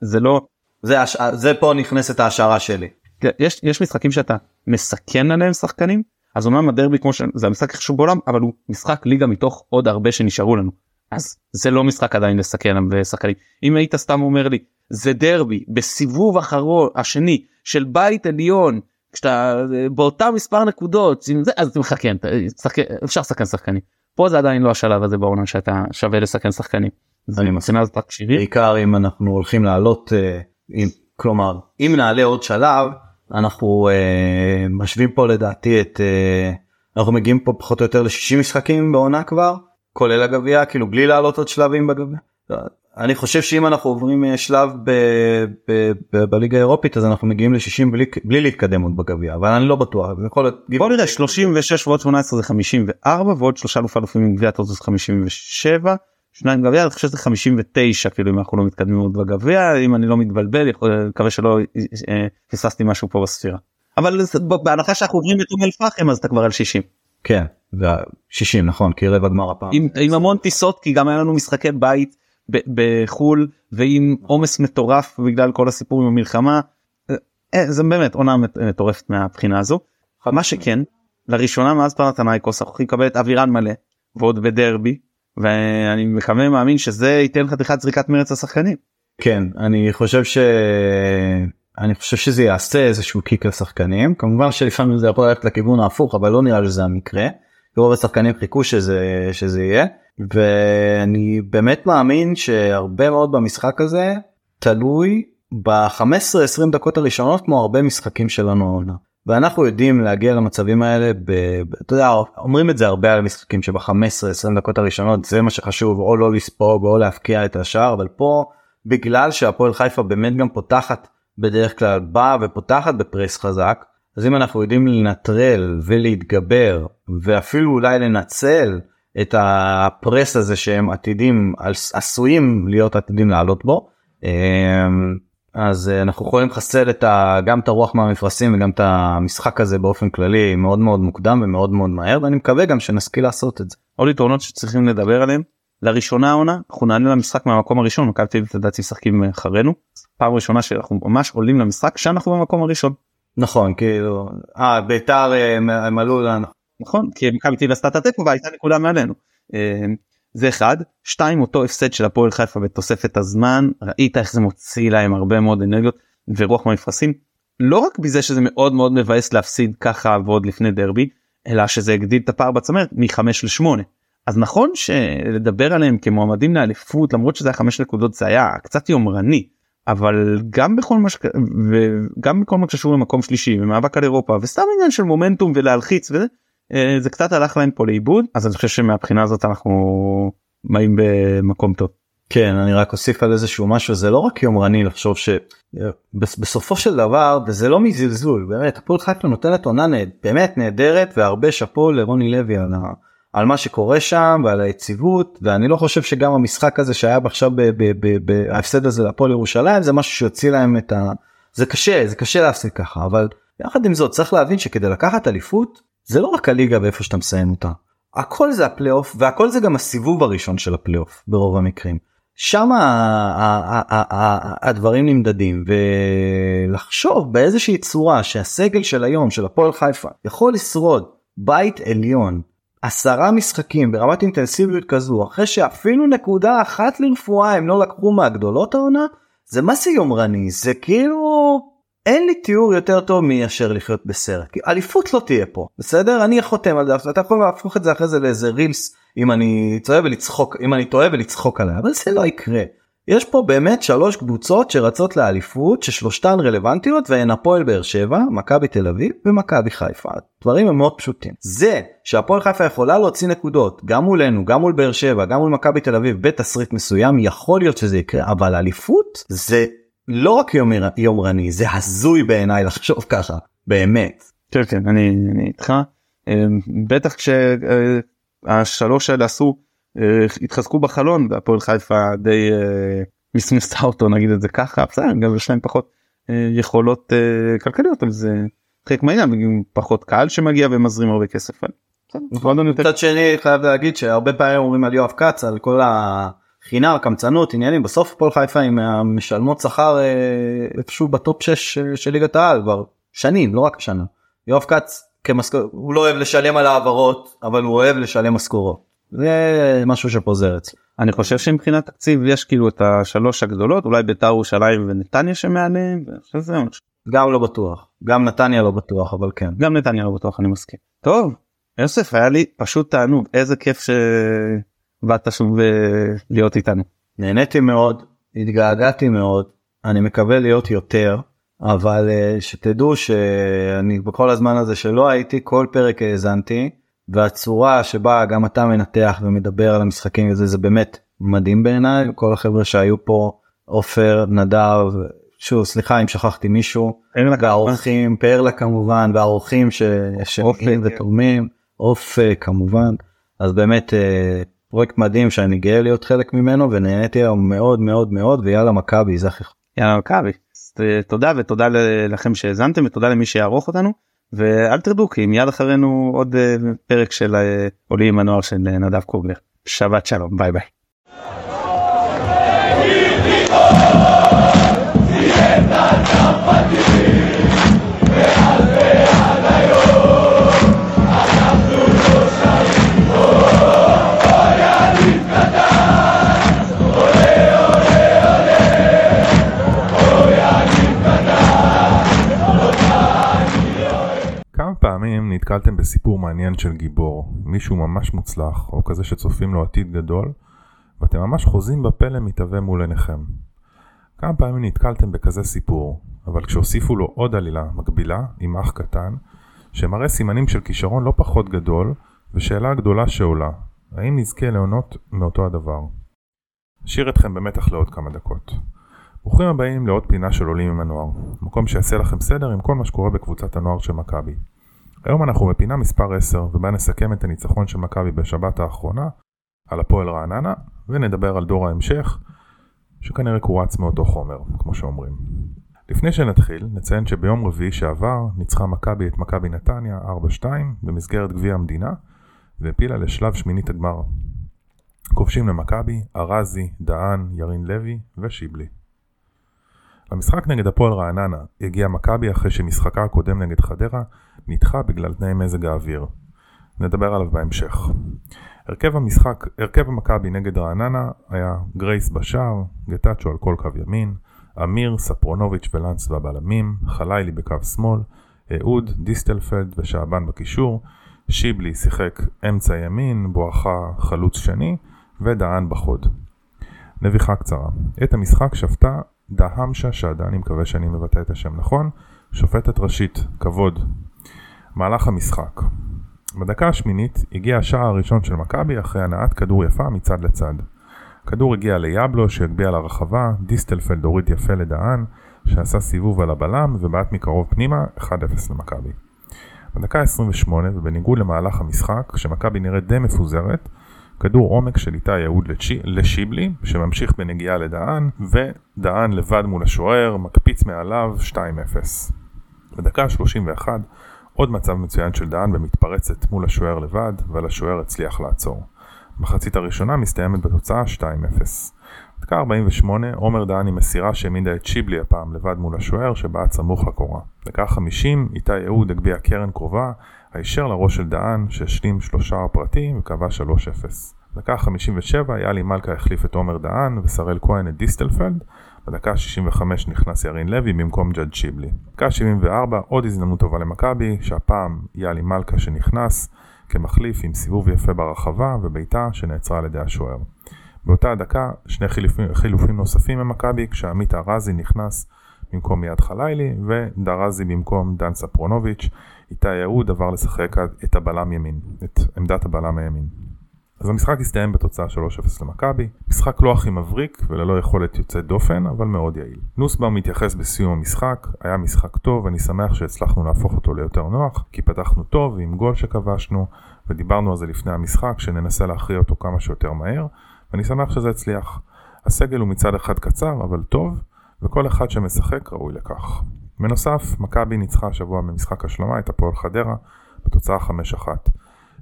זה לא זה, הש... זה פה נכנסת ההשערה שלי. יש, יש משחקים שאתה מסכן עליהם שחקנים אז אומנם הדרבי כמו שזה המשחק הכי חשוב בעולם אבל הוא משחק ליגה מתוך עוד הרבה שנשארו לנו אז זה לא משחק עדיין לסכן בשחקנים אם היית סתם אומר לי זה דרבי בסיבוב אחרון השני של בית עליון כשאתה באותה מספר נקודות זה, אז אתה מחכן אפשר לשחקן שחקנים פה זה עדיין לא השלב הזה בעונה שאתה שווה לסכן שחקנים. אני מסכים בעיקר אם אנחנו הולכים לעלות uh, כלומר אם נעלה עוד שלב אנחנו uh, משווים פה לדעתי את uh, אנחנו מגיעים פה פחות או יותר ל-60 משחקים בעונה כבר כולל הגביע כאילו בלי לעלות עוד שלבים בגביע. אני חושב שאם אנחנו עוברים אה, שלב ב, ב, ב, בליגה האירופית אז אנחנו מגיעים ל-60 בלי, בלי להתקדם עוד בגביע אבל אני לא בטוח. יכול. בוא נראה 36 ועוד 18 זה 54 ועוד שלושה אלופים עם גביע טוטוס 57 שניים גביע אני חושב שזה 59 כאילו אם אנחנו לא מתקדמים עוד בגביע אם אני לא מתבלבל יכול מקווה שלא אה, פספסתי משהו פה בספירה. אבל בהנחה שאנחנו עוברים את אום אל פחם אז אתה כבר על 60. כן, 60 נכון כי רבע גמר הפעם. עם, עם המון טיסות כי גם היה לנו משחקי בית בחול ועם עומס מטורף בגלל כל הסיפור עם המלחמה. אה, זה באמת עונה מטורפת מהבחינה הזו. מה שכן לראשונה מאז פרנתנייקוס אנחנו יכולים לקבל את אבירן מלא ועוד בדרבי ואני מקווה מאמין שזה ייתן חתיכת זריקת מרץ לשחקנים. כן אני חושב ש... אני חושב שזה יעשה איזשהו קיק לשחקנים כמובן שלפעמים זה יכול ללכת לכיוון ההפוך אבל לא נראה שזה המקרה. רוב השחקנים חיכו שזה שזה יהיה ואני באמת מאמין שהרבה מאוד במשחק הזה תלוי ב-15-20 דקות הראשונות כמו הרבה משחקים שלנו העונה. ואנחנו יודעים להגיע למצבים האלה ב... אתה יודע אומרים את זה הרבה על משחקים שב-15-20 דקות הראשונות זה מה שחשוב או לא לספוג או להפקיע את השער אבל פה בגלל שהפועל חיפה באמת גם פותחת בדרך כלל באה ופותחת בפרס חזק אז אם אנחנו יודעים לנטרל ולהתגבר ואפילו אולי לנצל את הפרס הזה שהם עתידים עשויים להיות עתידים לעלות בו אמ, אז אנחנו יכולים לחסל את ה, גם את הרוח מהמפרשים וגם את המשחק הזה באופן כללי מאוד מאוד מוקדם ומאוד מאוד מהר ואני מקווה גם שנשכיל לעשות את זה. עוד יתרונות שצריכים לדבר עליהם לראשונה העונה אנחנו נעלה למשחק מהמקום הראשון מכבי תל אביב לדעתי משחקים אחרינו פעם ראשונה שאנחנו ממש עולים למשחק שאנחנו במקום הראשון. נכון כאילו אה ביתר אה, הם עלו לנו. נכון כי מכבי תל אביב עשתה את התיקו והייתה נקודה מעלינו. זה אחד. שתיים אותו הפסד של הפועל חיפה בתוספת הזמן. ראית איך זה מוציא להם הרבה מאוד אנרגיות ורוח מהמפרשים. לא רק בזה שזה מאוד מאוד מבאס להפסיד ככה ועוד לפני דרבי אלא שזה הגדיל את הפער בצמרת מ-5 ל-8 אז נכון שלדבר עליהם כמועמדים לאליפות למרות שזה היה 5 נקודות זה היה קצת יומרני אבל גם בכל מה שק... וגם בכל מה שקשור למקום שלישי ומאבק על אירופה וסתם עניין של מומנטום ולהלחיץ וזה זה קצת הלך להם פה לאיבוד אז אני חושב שמבחינה הזאת אנחנו באים במקום טוב. כן אני רק אוסיף על איזשהו משהו זה לא רק יומרני לחשוב שבסופו של דבר וזה לא מזלזול באמת הפועל חיפה נותנת עונה נהד, באמת נהדרת והרבה שאפו לרוני לוי על, ה, על מה שקורה שם ועל היציבות ואני לא חושב שגם המשחק הזה שהיה עכשיו בהפסד הזה לפועל ירושלים זה משהו שיוציא להם את ה... זה קשה זה קשה להפסיד ככה אבל יחד עם זאת צריך להבין שכדי לקחת אליפות זה לא רק הליגה ואיפה שאתה מסיים אותה. הכל זה הפלייאוף והכל זה גם הסיבוב הראשון של הפלייאוף ברוב המקרים. שם הדברים נמדדים ולחשוב באיזושהי צורה שהסגל של היום של הפועל חיפה יכול לשרוד בית עליון עשרה משחקים ברמת אינטנסיביות כזו אחרי שאפילו נקודה אחת לרפואה הם לא לקחו מהגדולות העונה זה מה זה יומרני זה כאילו אין לי תיאור יותר טוב מאשר לחיות בסרט כי אליפות לא תהיה פה בסדר אני חותם על זה אתה יכול להפוך את זה אחרי זה לאיזה רילס אם אני טועה ולצחוק אם אני טועה ולצחוק עליה אבל זה לא יקרה. יש פה באמת שלוש קבוצות שרצות לאליפות ששלושתן רלוונטיות והן הפועל באר שבע, מכבי תל אביב ומכבי חיפה. דברים הם מאוד פשוטים. זה שהפועל חיפה יכולה להוציא נקודות גם מולנו גם מול באר שבע גם מול מכבי תל אביב בתסריט מסוים יכול להיות שזה יקרה אבל אליפות זה לא רק יומר, יומרני זה הזוי בעיניי לחשוב ככה באמת. כן כן אני, אני איתך אמ, בטח כשהשלוש האלה עשו אה, התחזקו בחלון והפועל חיפה די אה, מסמסה אותו נגיד את זה ככה בסדר גם יש להם פחות אה, יכולות כלכליות אבל זה חלק מהעניין פחות קהל שמגיע ומזרים הרבה כסף. מצד שני חייב להגיד שהרבה פעמים אומרים על יואב כץ על כל החינם קמצנות עניינים בסוף הפועל חיפה עם המשלמות שכר איפשהו בטופ 6 של ליגת העל כבר שנים לא רק השנה. יואב כץ כמשכורת הוא לא אוהב לשלם על העברות אבל הוא אוהב לשלם משכורות. זה משהו שפוזר אצלי. אני חושב שמבחינת תקציב יש כאילו את השלוש הגדולות אולי בית"ר ירושלים ונתניה שמעליהם. גם לא בטוח גם נתניה לא בטוח אבל כן גם נתניה לא בטוח אני מסכים. טוב יוסף היה לי פשוט תענוג איזה כיף שבאת שוב אה, להיות איתנו. נהניתי מאוד התגעגעתי מאוד אני מקווה להיות יותר אבל אה, שתדעו שאני בכל הזמן הזה שלא הייתי כל פרק האזנתי. והצורה שבה גם אתה מנתח ומדבר על המשחקים וזה זה באמת מדהים בעיניי כל החבר'ה שהיו פה עופר נדב שוב סליחה אם שכחתי מישהו והאורחים פרלה כמובן והאורחים כן. ותורמים אופק כמובן אז באמת אה, פרויקט מדהים שאני גאה להיות חלק ממנו ונהניתי היום מאוד מאוד מאוד ויאללה מכבי זכר. יאללה מכבי תודה ותודה לכם שהאזנתם ותודה למי שיערוך אותנו. ואל תרדו כי מיד אחרינו עוד אה, פרק של אה, עולים עם הנוער של אה, נדב קוגלר. שבת שלום ביי ביי. פעמים נתקלתם בסיפור מעניין של גיבור, מישהו ממש מוצלח, או כזה שצופים לו עתיד גדול, ואתם ממש חוזים בפלא מתהווה מול עיניכם. כמה פעמים נתקלתם בכזה סיפור, אבל כשהוסיפו לו עוד עלילה מקבילה, עם אח קטן, שמראה סימנים של כישרון לא פחות גדול, ושאלה גדולה שעולה, האם נזכה ליהנות מאותו הדבר? אשאיר אתכם במתח לעוד כמה דקות. ברוכים הבאים לעוד פינה של עולים עם הנוער, מקום שיעשה לכם סדר עם כל מה שקורה בקבוצת הנוער של מכבי. היום אנחנו בפינה מספר 10 ובה נסכם את הניצחון של מכבי בשבת האחרונה על הפועל רעננה ונדבר על דור ההמשך שכנראה קורץ מאותו חומר, כמו שאומרים. לפני שנתחיל, נציין שביום רביעי שעבר ניצחה מכבי את מכבי נתניה 4-2 במסגרת גביע המדינה והפילה לשלב שמינית הגמר. כובשים למכבי, ארזי, דהן, ירין לוי ושיבלי. למשחק נגד הפועל רעננה הגיע מכבי אחרי שמשחקה הקודם נגד חדרה נדחה בגלל תנאי מזג האוויר. נדבר עליו בהמשך. הרכב המשחק, הרכב המכבי נגד רעננה היה גרייס בשער, גטאצ'ו על כל קו ימין, אמיר, ספרונוביץ' ולנץ בבלמים, חלילי בקו שמאל, אהוד, דיסטלפלד ושעבן בקישור, שיבלי שיחק אמצע ימין, בואכה חלוץ שני, ודהן בחוד. נביחה קצרה. את המשחק שפטה דהמשה שדה, אני מקווה שאני מבטא את השם נכון, שופטת ראשית, כבוד, מהלך המשחק בדקה השמינית הגיע השער הראשון של מכבי אחרי הנעת כדור יפה מצד לצד. כדור הגיע ליבלו שהגביה לרחבה, דיסטלפלד הוריד יפה לדהן שעשה סיבוב על הבלם ובעט מקרוב פנימה 1-0 למכבי. בדקה 28 ובניגוד למהלך המשחק כשמכבי נראית די מפוזרת כדור עומק של איתי יהוד לשיבלי שממשיך בנגיעה לדהן ודהן לבד מול השוער מקפיץ מעליו 2-0. בדקה 31 עוד מצב מצוין של דהן במתפרצת מול השוער לבד, אבל השוער הצליח לעצור. מחצית הראשונה מסתיימת בתוצאה 2-0. דקה 48, עומר דהן עם מסירה שהעמידה את שיבלי הפעם לבד מול השוער שבעט סמוך לקורה. דקה 50, איתי אהוד הגביה קרן קרובה, הישר לראש של דהן שהשלים שלושה פרטים וקבע 3-0. דקה 57, יאלי מלכה החליף את עומר דהן ושראל כהן את דיסטלפלד, בדקה ה-65 נכנס ירין לוי במקום ג'אד שיבלי. דקה ה-74 עוד הזדמנות טובה למכבי, שהפעם יאלי מלכה שנכנס כמחליף עם סיבוב יפה ברחבה ובעיטה שנעצרה על ידי השוער. באותה הדקה שני חילופים, חילופים נוספים ממכבי כשעמית ארזי נכנס במקום יד חלילי ודרזי במקום דן ספרונוביץ', איתי יהוד עבר לשחק את הבלם ימין, את עמדת הבלם הימין. אז המשחק הסתיים בתוצאה 3-0 למכבי, משחק לא הכי מבריק וללא יכולת יוצאת דופן, אבל מאוד יעיל. נוסבאום מתייחס בסיום המשחק, היה משחק טוב, אני שמח שהצלחנו להפוך אותו ליותר נוח, כי פתחנו טוב עם גול שכבשנו, ודיברנו על זה לפני המשחק, שננסה להכריע אותו כמה שיותר מהר, ואני שמח שזה הצליח. הסגל הוא מצד אחד קצר, אבל טוב, וכל אחד שמשחק ראוי לכך. בנוסף, מכבי ניצחה השבוע במשחק השלמה את הפועל חדרה בתוצאה 5-1.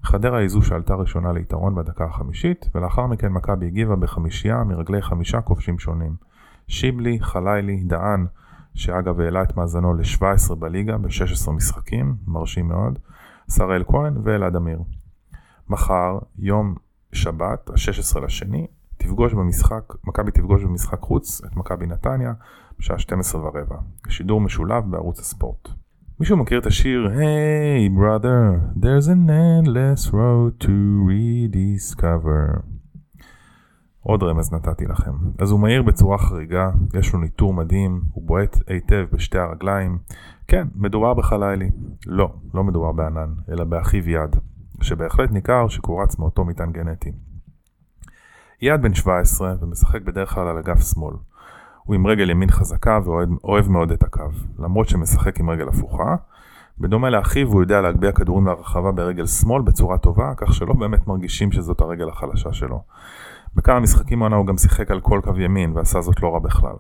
חדרה היא זו שעלתה ראשונה ליתרון בדקה החמישית, ולאחר מכן מכבי הגיבה בחמישייה מרגלי חמישה כובשים שונים. שיבלי, חלילי, דהן, שאגב העלה את מאזנו ל-17 בליגה ב-16 משחקים, מרשים מאוד, שראל כהן ואלעד אמיר. מחר, יום שבת, ה-16 לשני, תפגוש במשחק, מכבי תפגוש במשחק חוץ את מכבי נתניה בשעה 12 ורבע. שידור משולב בערוץ הספורט. מישהו מכיר את השיר Hey brother, there's an endless road to rediscover. עוד רמז נתתי לכם. אז הוא מהיר בצורה חריגה, יש לו ניטור מדהים, הוא בועט היטב בשתי הרגליים. כן, מדובר בחלילי. לא, לא מדובר בענן, אלא באחיו יד, שבהחלט ניכר שקורץ מאותו מטען גנטי. יד בן 17 ומשחק בדרך כלל על אגף שמאל. הוא עם רגל ימין חזקה ואוהב מאוד את הקו, למרות שמשחק עם רגל הפוכה. בדומה לאחיו הוא יודע להגביה כדורים לרחבה ברגל שמאל בצורה טובה, כך שלא באמת מרגישים שזאת הרגל החלשה שלו. בכמה משחקים העונה הוא גם שיחק על כל קו ימין ועשה זאת לא רע בכלל.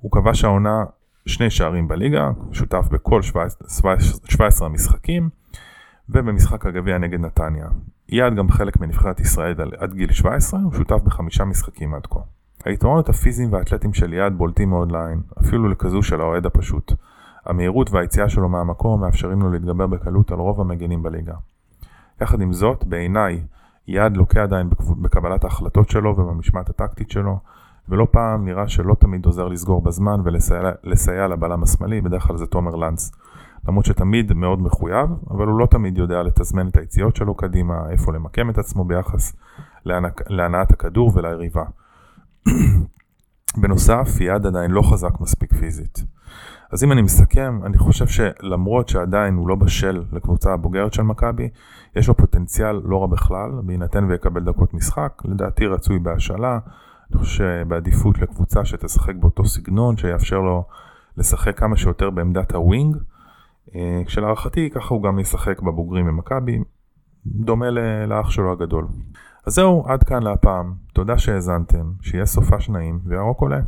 הוא כבש העונה שני שערים בליגה, שותף בכל 17 המשחקים, ובמשחק הגביע נגד נתניה. יעד גם חלק מנבחרת ישראל עד גיל 17, הוא שותף בחמישה משחקים עד כה. היתרונות הפיזיים והאתלטיים של יעד בולטים מאוד לעין, אפילו לכזו של האוהד הפשוט. המהירות והיציאה שלו מהמקום מאפשרים לו להתגבר בקלות על רוב המגנים בליגה. יחד עם זאת, בעיניי, יעד לוקה עדיין בקבלת ההחלטות שלו ובמשמעת הטקטית שלו, ולא פעם נראה שלא תמיד עוזר לסגור בזמן ולסייע לבלם השמאלי, בדרך כלל זה תומר לנץ. למרות שתמיד מאוד מחויב, אבל הוא לא תמיד יודע לתזמן את היציאות שלו קדימה, איפה למקם את עצמו ביחס להנעת הכדור וליריבה. בנוסף, יעד עדיין לא חזק מספיק פיזית. אז אם אני מסכם, אני חושב שלמרות שעדיין הוא לא בשל לקבוצה הבוגרת של מכבי, יש לו פוטנציאל לא רע בכלל, בהינתן ויקבל דקות משחק, לדעתי רצוי בהשאלה, אני חושב שבעדיפות לקבוצה שתשחק באותו סגנון, שיאפשר לו לשחק כמה שיותר בעמדת הווינג, אה, כשלהערכתי ככה הוא גם ישחק בבוגרים במכבי, דומה לאח שלו הגדול. אז זהו, עד כאן להפעם. תודה שהאזנתם, שיהיה סופה שניים, וירוק עולה.